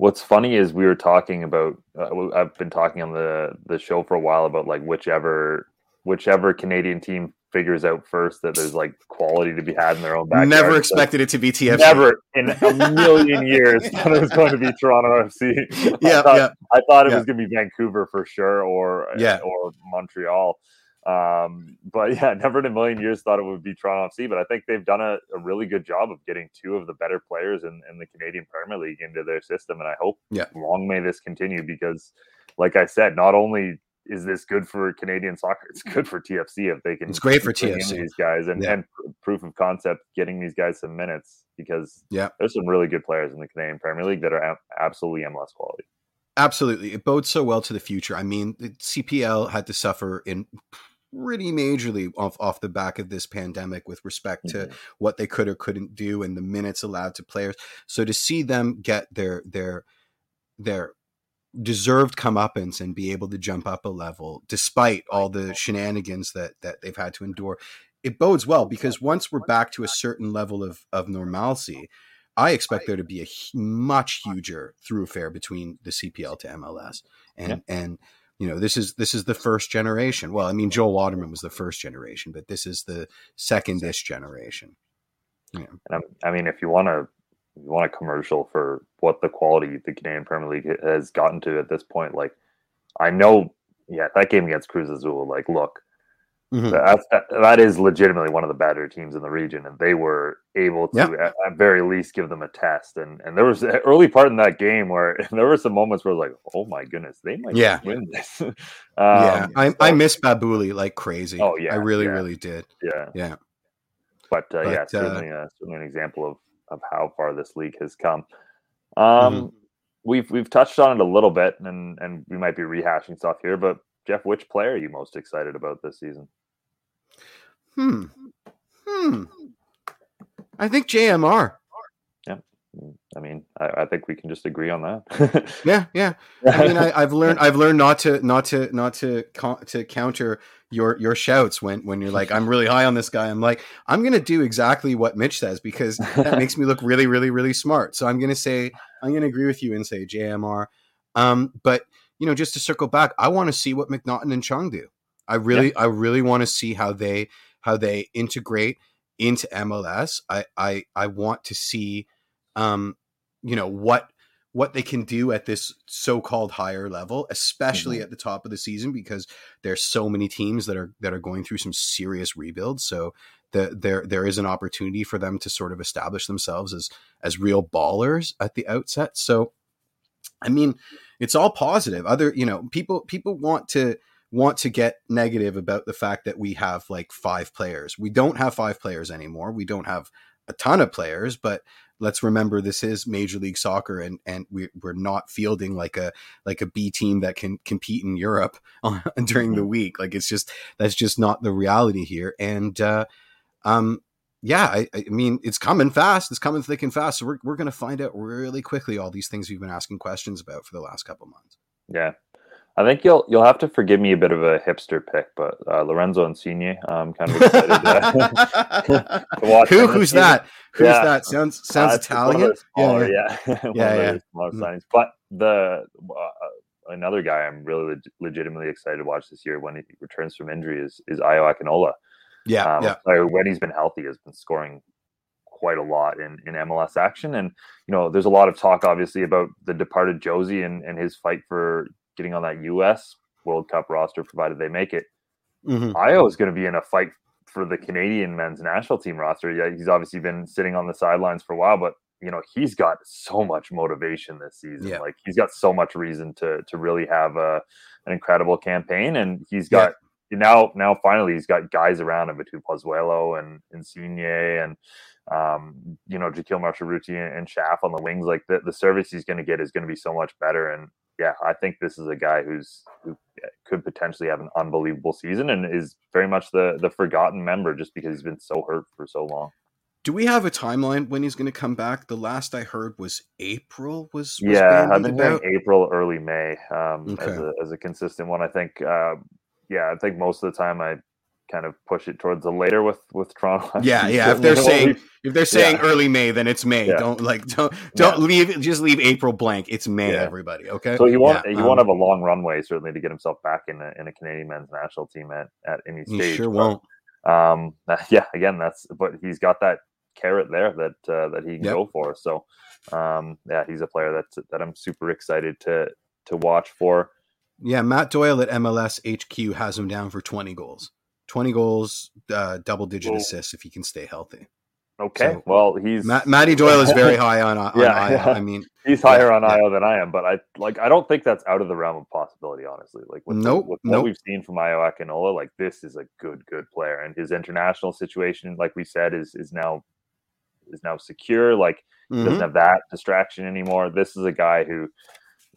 Speaker 1: what's funny is we were talking about uh, i've been talking on the the show for a while about like whichever whichever canadian team figures out first that there's like quality to be had in their own backyard.
Speaker 2: Never expected so it to be TFC.
Speaker 1: Never in a million years thought it was going to be Toronto FC.
Speaker 2: Yeah,
Speaker 1: I thought,
Speaker 2: yeah.
Speaker 1: I thought it
Speaker 2: yeah.
Speaker 1: was going to be Vancouver for sure, or
Speaker 2: yeah.
Speaker 1: or Montreal. Um, but yeah, never in a million years thought it would be Toronto FC. But I think they've done a, a really good job of getting two of the better players in, in the Canadian Premier League into their system. And I hope
Speaker 2: yeah.
Speaker 1: long may this continue because, like I said, not only is this good for Canadian soccer, it's good for TFC if they can.
Speaker 2: It's great for TFC
Speaker 1: these guys and, yeah. and proof of concept getting these guys some minutes because
Speaker 2: yeah,
Speaker 1: there's some really good players in the Canadian Premier League that are absolutely MLS quality.
Speaker 2: Absolutely, it bodes so well to the future. I mean, the CPL had to suffer in pretty majorly off off the back of this pandemic with respect to mm-hmm. what they could or couldn't do and the minutes allowed to players. So to see them get their their their deserved comeuppance and be able to jump up a level despite all the shenanigans that that they've had to endure, it bodes well because once we're back to a certain level of of normalcy. I expect there to be a much huger thoroughfare between the CPL to MLS, and yeah. and you know this is this is the first generation. Well i mean joel waterman was the first generation but this is the second-ish generation.
Speaker 1: Yeah. and i mean if you want to you want a commercial for what the quality the canadian premier league has gotten to at this point like i know yeah that game against cruz azul like look Mm-hmm. That, that is legitimately one of the better teams in the region, and they were able to, at, at, very least, give them a test. And and there was an early part in that game where there were some moments where I was like, oh my goodness, they might
Speaker 2: yeah.
Speaker 1: win this.
Speaker 2: um, yeah, I so, I miss Babouli like crazy.
Speaker 1: Oh yeah,
Speaker 2: I really
Speaker 1: yeah.
Speaker 2: really did.
Speaker 1: Yeah,
Speaker 2: yeah.
Speaker 1: But, uh, but yeah, certainly, uh, certainly an example of of how far this league has come. Um, mm-hmm. we've we've touched on it a little bit, and and we might be rehashing stuff here, but Jeff, which player are you most excited about this season?
Speaker 2: Hmm. Hmm. I think JMR.
Speaker 1: Yeah. I mean, I, I think we can just agree on that.
Speaker 2: yeah, yeah. I mean, I, have learned I've learned not to not to not to to counter your your shouts when when you're like I'm really high on this guy. I'm like I'm gonna do exactly what Mitch says because that makes me look really really really smart. So I'm gonna say I'm gonna agree with you and say JMR. Um, but you know, just to circle back, I want to see what McNaughton and Chung do. I really yeah. I really want to see how they how they integrate into MLS. I I I want to see um you know what what they can do at this so-called higher level, especially mm-hmm. at the top of the season, because there's so many teams that are that are going through some serious rebuilds. So the, there there is an opportunity for them to sort of establish themselves as as real ballers at the outset. So, I mean, it's all positive. Other you know people people want to want to get negative about the fact that we have like five players. We don't have five players anymore. We don't have a ton of players, but let's remember this is Major League Soccer, and and we, we're not fielding like a like a B team that can compete in Europe during the mm-hmm. week. Like it's just that's just not the reality here. And uh, um, yeah, I, I mean it's coming fast. It's coming thick and fast. So we're we're gonna find out really quickly all these things we've been asking questions about for the last couple months.
Speaker 1: Yeah, I think you'll you'll have to forgive me a bit of a hipster pick, but uh, Lorenzo Insigne, I'm kind of excited to, to watch.
Speaker 2: Who, who's that? Who's yeah. that? Sounds sounds uh, Italian.
Speaker 1: Smaller, yeah,
Speaker 2: yeah, yeah. yeah, yeah.
Speaker 1: Mm-hmm. but the uh, another guy I'm really leg- legitimately excited to watch this year when he returns from injury is is Ayo Akinola.
Speaker 2: Yeah, um, yeah.
Speaker 1: When he's been healthy, has been scoring quite a lot in, in MLS action. And, you know, there's a lot of talk, obviously, about the departed Jozy and, and his fight for getting on that U.S. World Cup roster, provided they make it. Mm-hmm. Ayo is going to be in a fight for the Canadian men's national team roster. Yeah, he's obviously been sitting on the sidelines for a while, but you know he's got so much motivation this season. Yeah. Like he's got so much reason to to really have a an incredible campaign, and he's got yeah. now now finally he's got guys around him between Pozuelo and Insigne and um, you know, Jahkeele Marshall-Rutty and, and Schaff on the wings, like the, the service he's going to get is going to be so much better. And yeah, I think this is a guy who's who could potentially have an unbelievable season and is very much the the forgotten member just because he's been so hurt for so long.
Speaker 2: Do we have a timeline when he's going to come back? The last I heard was April. Was,
Speaker 1: was yeah, I've been hearing April, early May um, okay. as, a, as a consistent one. I think, uh, yeah, I think most of the time I kind of push it towards the later with with Toronto.
Speaker 2: Yeah, yeah. If they're saying if they're saying yeah. early May, then it's May. Yeah. Don't like don't don't yeah. leave just leave April blank. It's May, everybody. Okay.
Speaker 1: So he won't he um, won't have a long runway certainly to get himself back in a in a Canadian men's national team at at any stage.
Speaker 2: He sure but, won't.
Speaker 1: Um. Yeah. Again, that's but he's got that carrot there that uh, that he can yep. go for. So, um, yeah, he's a player that that I'm super excited to to watch for.
Speaker 2: Yeah, Matt Doyle at MLS HQ has him down for 20 goals. 20 goals, uh, double digit assists if he can stay healthy.
Speaker 1: Okay. So, well, he's
Speaker 2: Ma- Matty Doyle is very high on, on yeah, yeah. I mean,
Speaker 1: he's higher yeah, on Ayo than I am, but I like I don't think that's out of the realm of possibility. Honestly, like with, nope, the, with nope. what we've seen from Ayo Akinola, like this is a good, good player, and his international situation, like we said, is is now is now secure. Like mm-hmm. doesn't have that distraction anymore. This is a guy who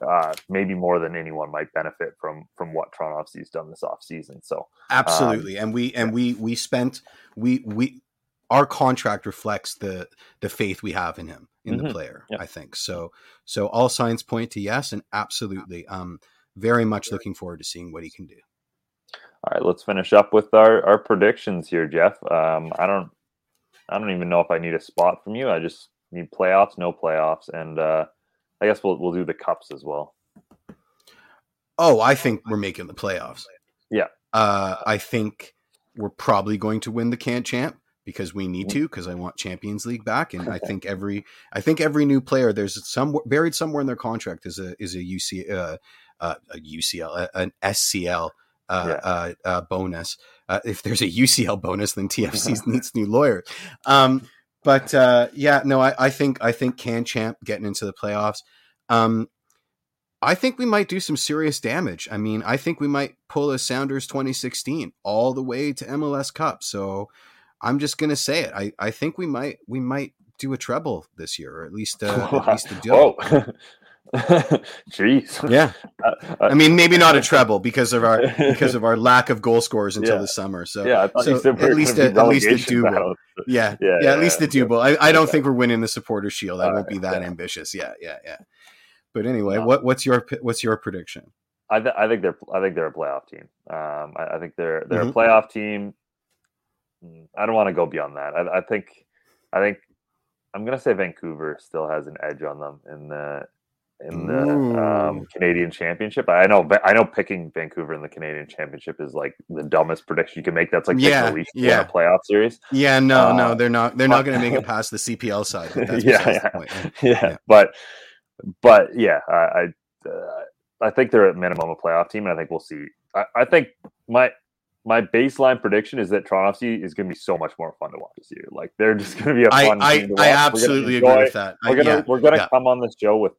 Speaker 1: uh, maybe more than anyone might benefit from from what has done this off season. So
Speaker 2: absolutely, um, and we and we we spent we we our contract reflects the the faith we have in him in mm-hmm. the player. I think so. So all signs point to yes, and absolutely, um, very much looking forward to seeing what he can do.
Speaker 1: All right, let's finish up with our our predictions here, Jeff. Um, I don't I don't even know if I need a spot from you. I just need playoffs, no playoffs, and uh, I guess we'll we'll do the cups as well.
Speaker 2: Oh, I think we're making the playoffs.
Speaker 1: Yeah.
Speaker 2: Uh, I think we're probably going to win the can champ because we need mm-hmm. to because I want Champions League back and I think every I think every new player there's some buried somewhere in their contract is a is a UC uh, uh, a UCL an SCL uh, yeah. uh, uh, bonus. Uh, if there's a UCL bonus, then TFC needs new lawyers. Um, but uh, yeah, no, I, I, think I think Can Champ getting into the playoffs. Um, I think we might do some serious damage. I mean, I think we might pull a Sounders 2016 all the way to MLS Cup. So I'm just gonna say it. I, I think we might we might do a treble this year, or at least uh, at least a deal.
Speaker 1: Jeez.
Speaker 2: Yeah. Uh, uh, I mean, maybe not a treble because of our because of our lack of goal scorers until yeah. the summer. So
Speaker 1: yeah,
Speaker 2: so at least a, at least a double. Yeah. Yeah, yeah, At least a double. I, I don't think we're winning the supporter shield. I won't be that ambitious. Yeah. Yeah. Yeah. But anyway, what what's your what's your prediction?
Speaker 1: I, th- I think they're I think they're a playoff team. Um, I, I think they're they're mm-hmm. a playoff team. Mm, I don't want to go beyond that. I, I think I think I'm gonna say Vancouver still has an edge on them in the in the um, Canadian Championship. I know, I know, picking Vancouver in the Canadian Championship is like the dumbest prediction you can make. That's like
Speaker 2: yeah,
Speaker 1: yeah, a playoff series.
Speaker 2: Yeah, no, uh, no, they're not. They're not going to make it past the CPL side.
Speaker 1: yeah, yeah. yeah, yeah, but but yeah, I I, uh, I, think they're at minimum a playoff team, and I think we'll see. I, I think my my baseline prediction is that Toronto FC is going to be so much more fun to watch this year. Like they're just going to be a fun.
Speaker 2: I
Speaker 1: I,
Speaker 2: I absolutely agree with that.
Speaker 1: We're gonna we're gonna come on this show with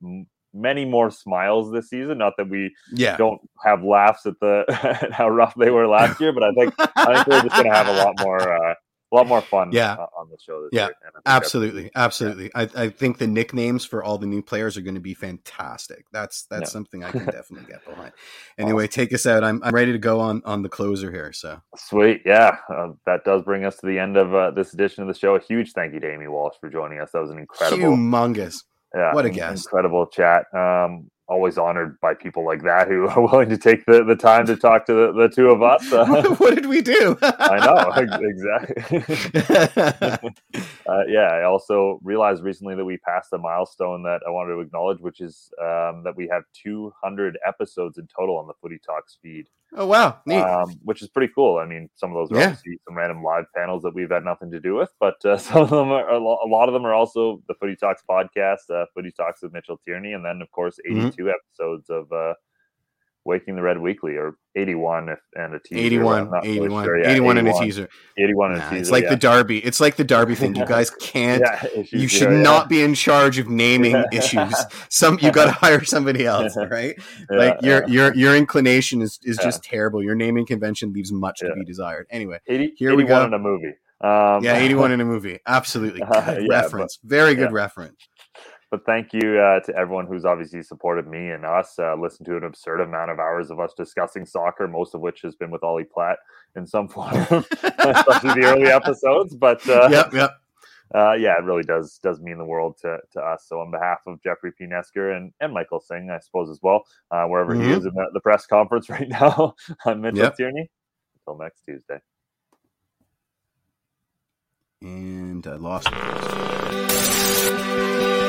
Speaker 1: many more smiles this season. Not that we
Speaker 2: yeah.
Speaker 1: don't have laughs at the at how rough they were last year, but I think I think we're just going to have a lot more uh, a lot more fun
Speaker 2: yeah.
Speaker 1: Uh, on the show.
Speaker 2: yeah, absolutely, absolutely. Yeah. I, I think the nicknames for all the new players are going to be fantastic. That's that's yeah. something I can definitely get behind. Anyway, awesome. take us out. I'm, I'm ready to go on on the closer here. So
Speaker 1: sweet, yeah. Uh, that does bring us to the end of uh, this edition of the show. A huge thank you to Amy Walsh for joining us. That was an incredible,
Speaker 2: humongous
Speaker 1: yeah,
Speaker 2: what a guest!
Speaker 1: Incredible chat. Um, always honored by people like that who are willing to take the, the time to talk to the, the two of us.
Speaker 2: Uh, what did we do?
Speaker 1: I know exactly. uh, yeah, I also realized recently that we passed a milestone that I wanted to acknowledge, which is um, that we have 200 episodes in total on the Footy Talks feed.
Speaker 2: Oh wow, neat.
Speaker 1: Um, which is pretty cool. I mean, some of those are yeah. obviously some random live panels that we've had nothing to do with, but uh, some of them are a lot of them are also the Footy Talks podcast, uh, Footy Talks with Mitchell Tierney, and then of course 82 mm-hmm. episodes of uh, Waking the Red Weekly or 81 if, and a teaser.
Speaker 2: 81, 81, really sure. yeah, 81, 81, and a teaser.
Speaker 1: 81 and nah, a teaser.
Speaker 2: It's like
Speaker 1: yeah.
Speaker 2: the Derby. It's like the Derby thing. You guys can't, yeah, issues, you should not be in charge of naming issues. Some, you got to hire somebody else, right? like your, your, your inclination is, is just terrible. Your naming convention leaves much to be desired. Anyway,
Speaker 1: 80, here we go. in a movie.
Speaker 2: Um, yeah, 81 in a movie. Absolutely. Good reference. But, Very good reference
Speaker 1: but thank you uh, to everyone who's obviously supported me and us. Uh, listened to an absurd amount of hours of us discussing soccer, most of which has been with Ollie Platt in some form, especially the early episodes. But uh,
Speaker 2: yep, yep.
Speaker 1: Uh, yeah, it really does does mean the world to, to us. So on behalf of Jeffrey P. Nesker and, and Michael Singh, I suppose as well, uh, wherever mm-hmm. he is in the, the, press conference right now, I'm Mitchell yep. Tierney. Until next Tuesday.
Speaker 2: And I lost it.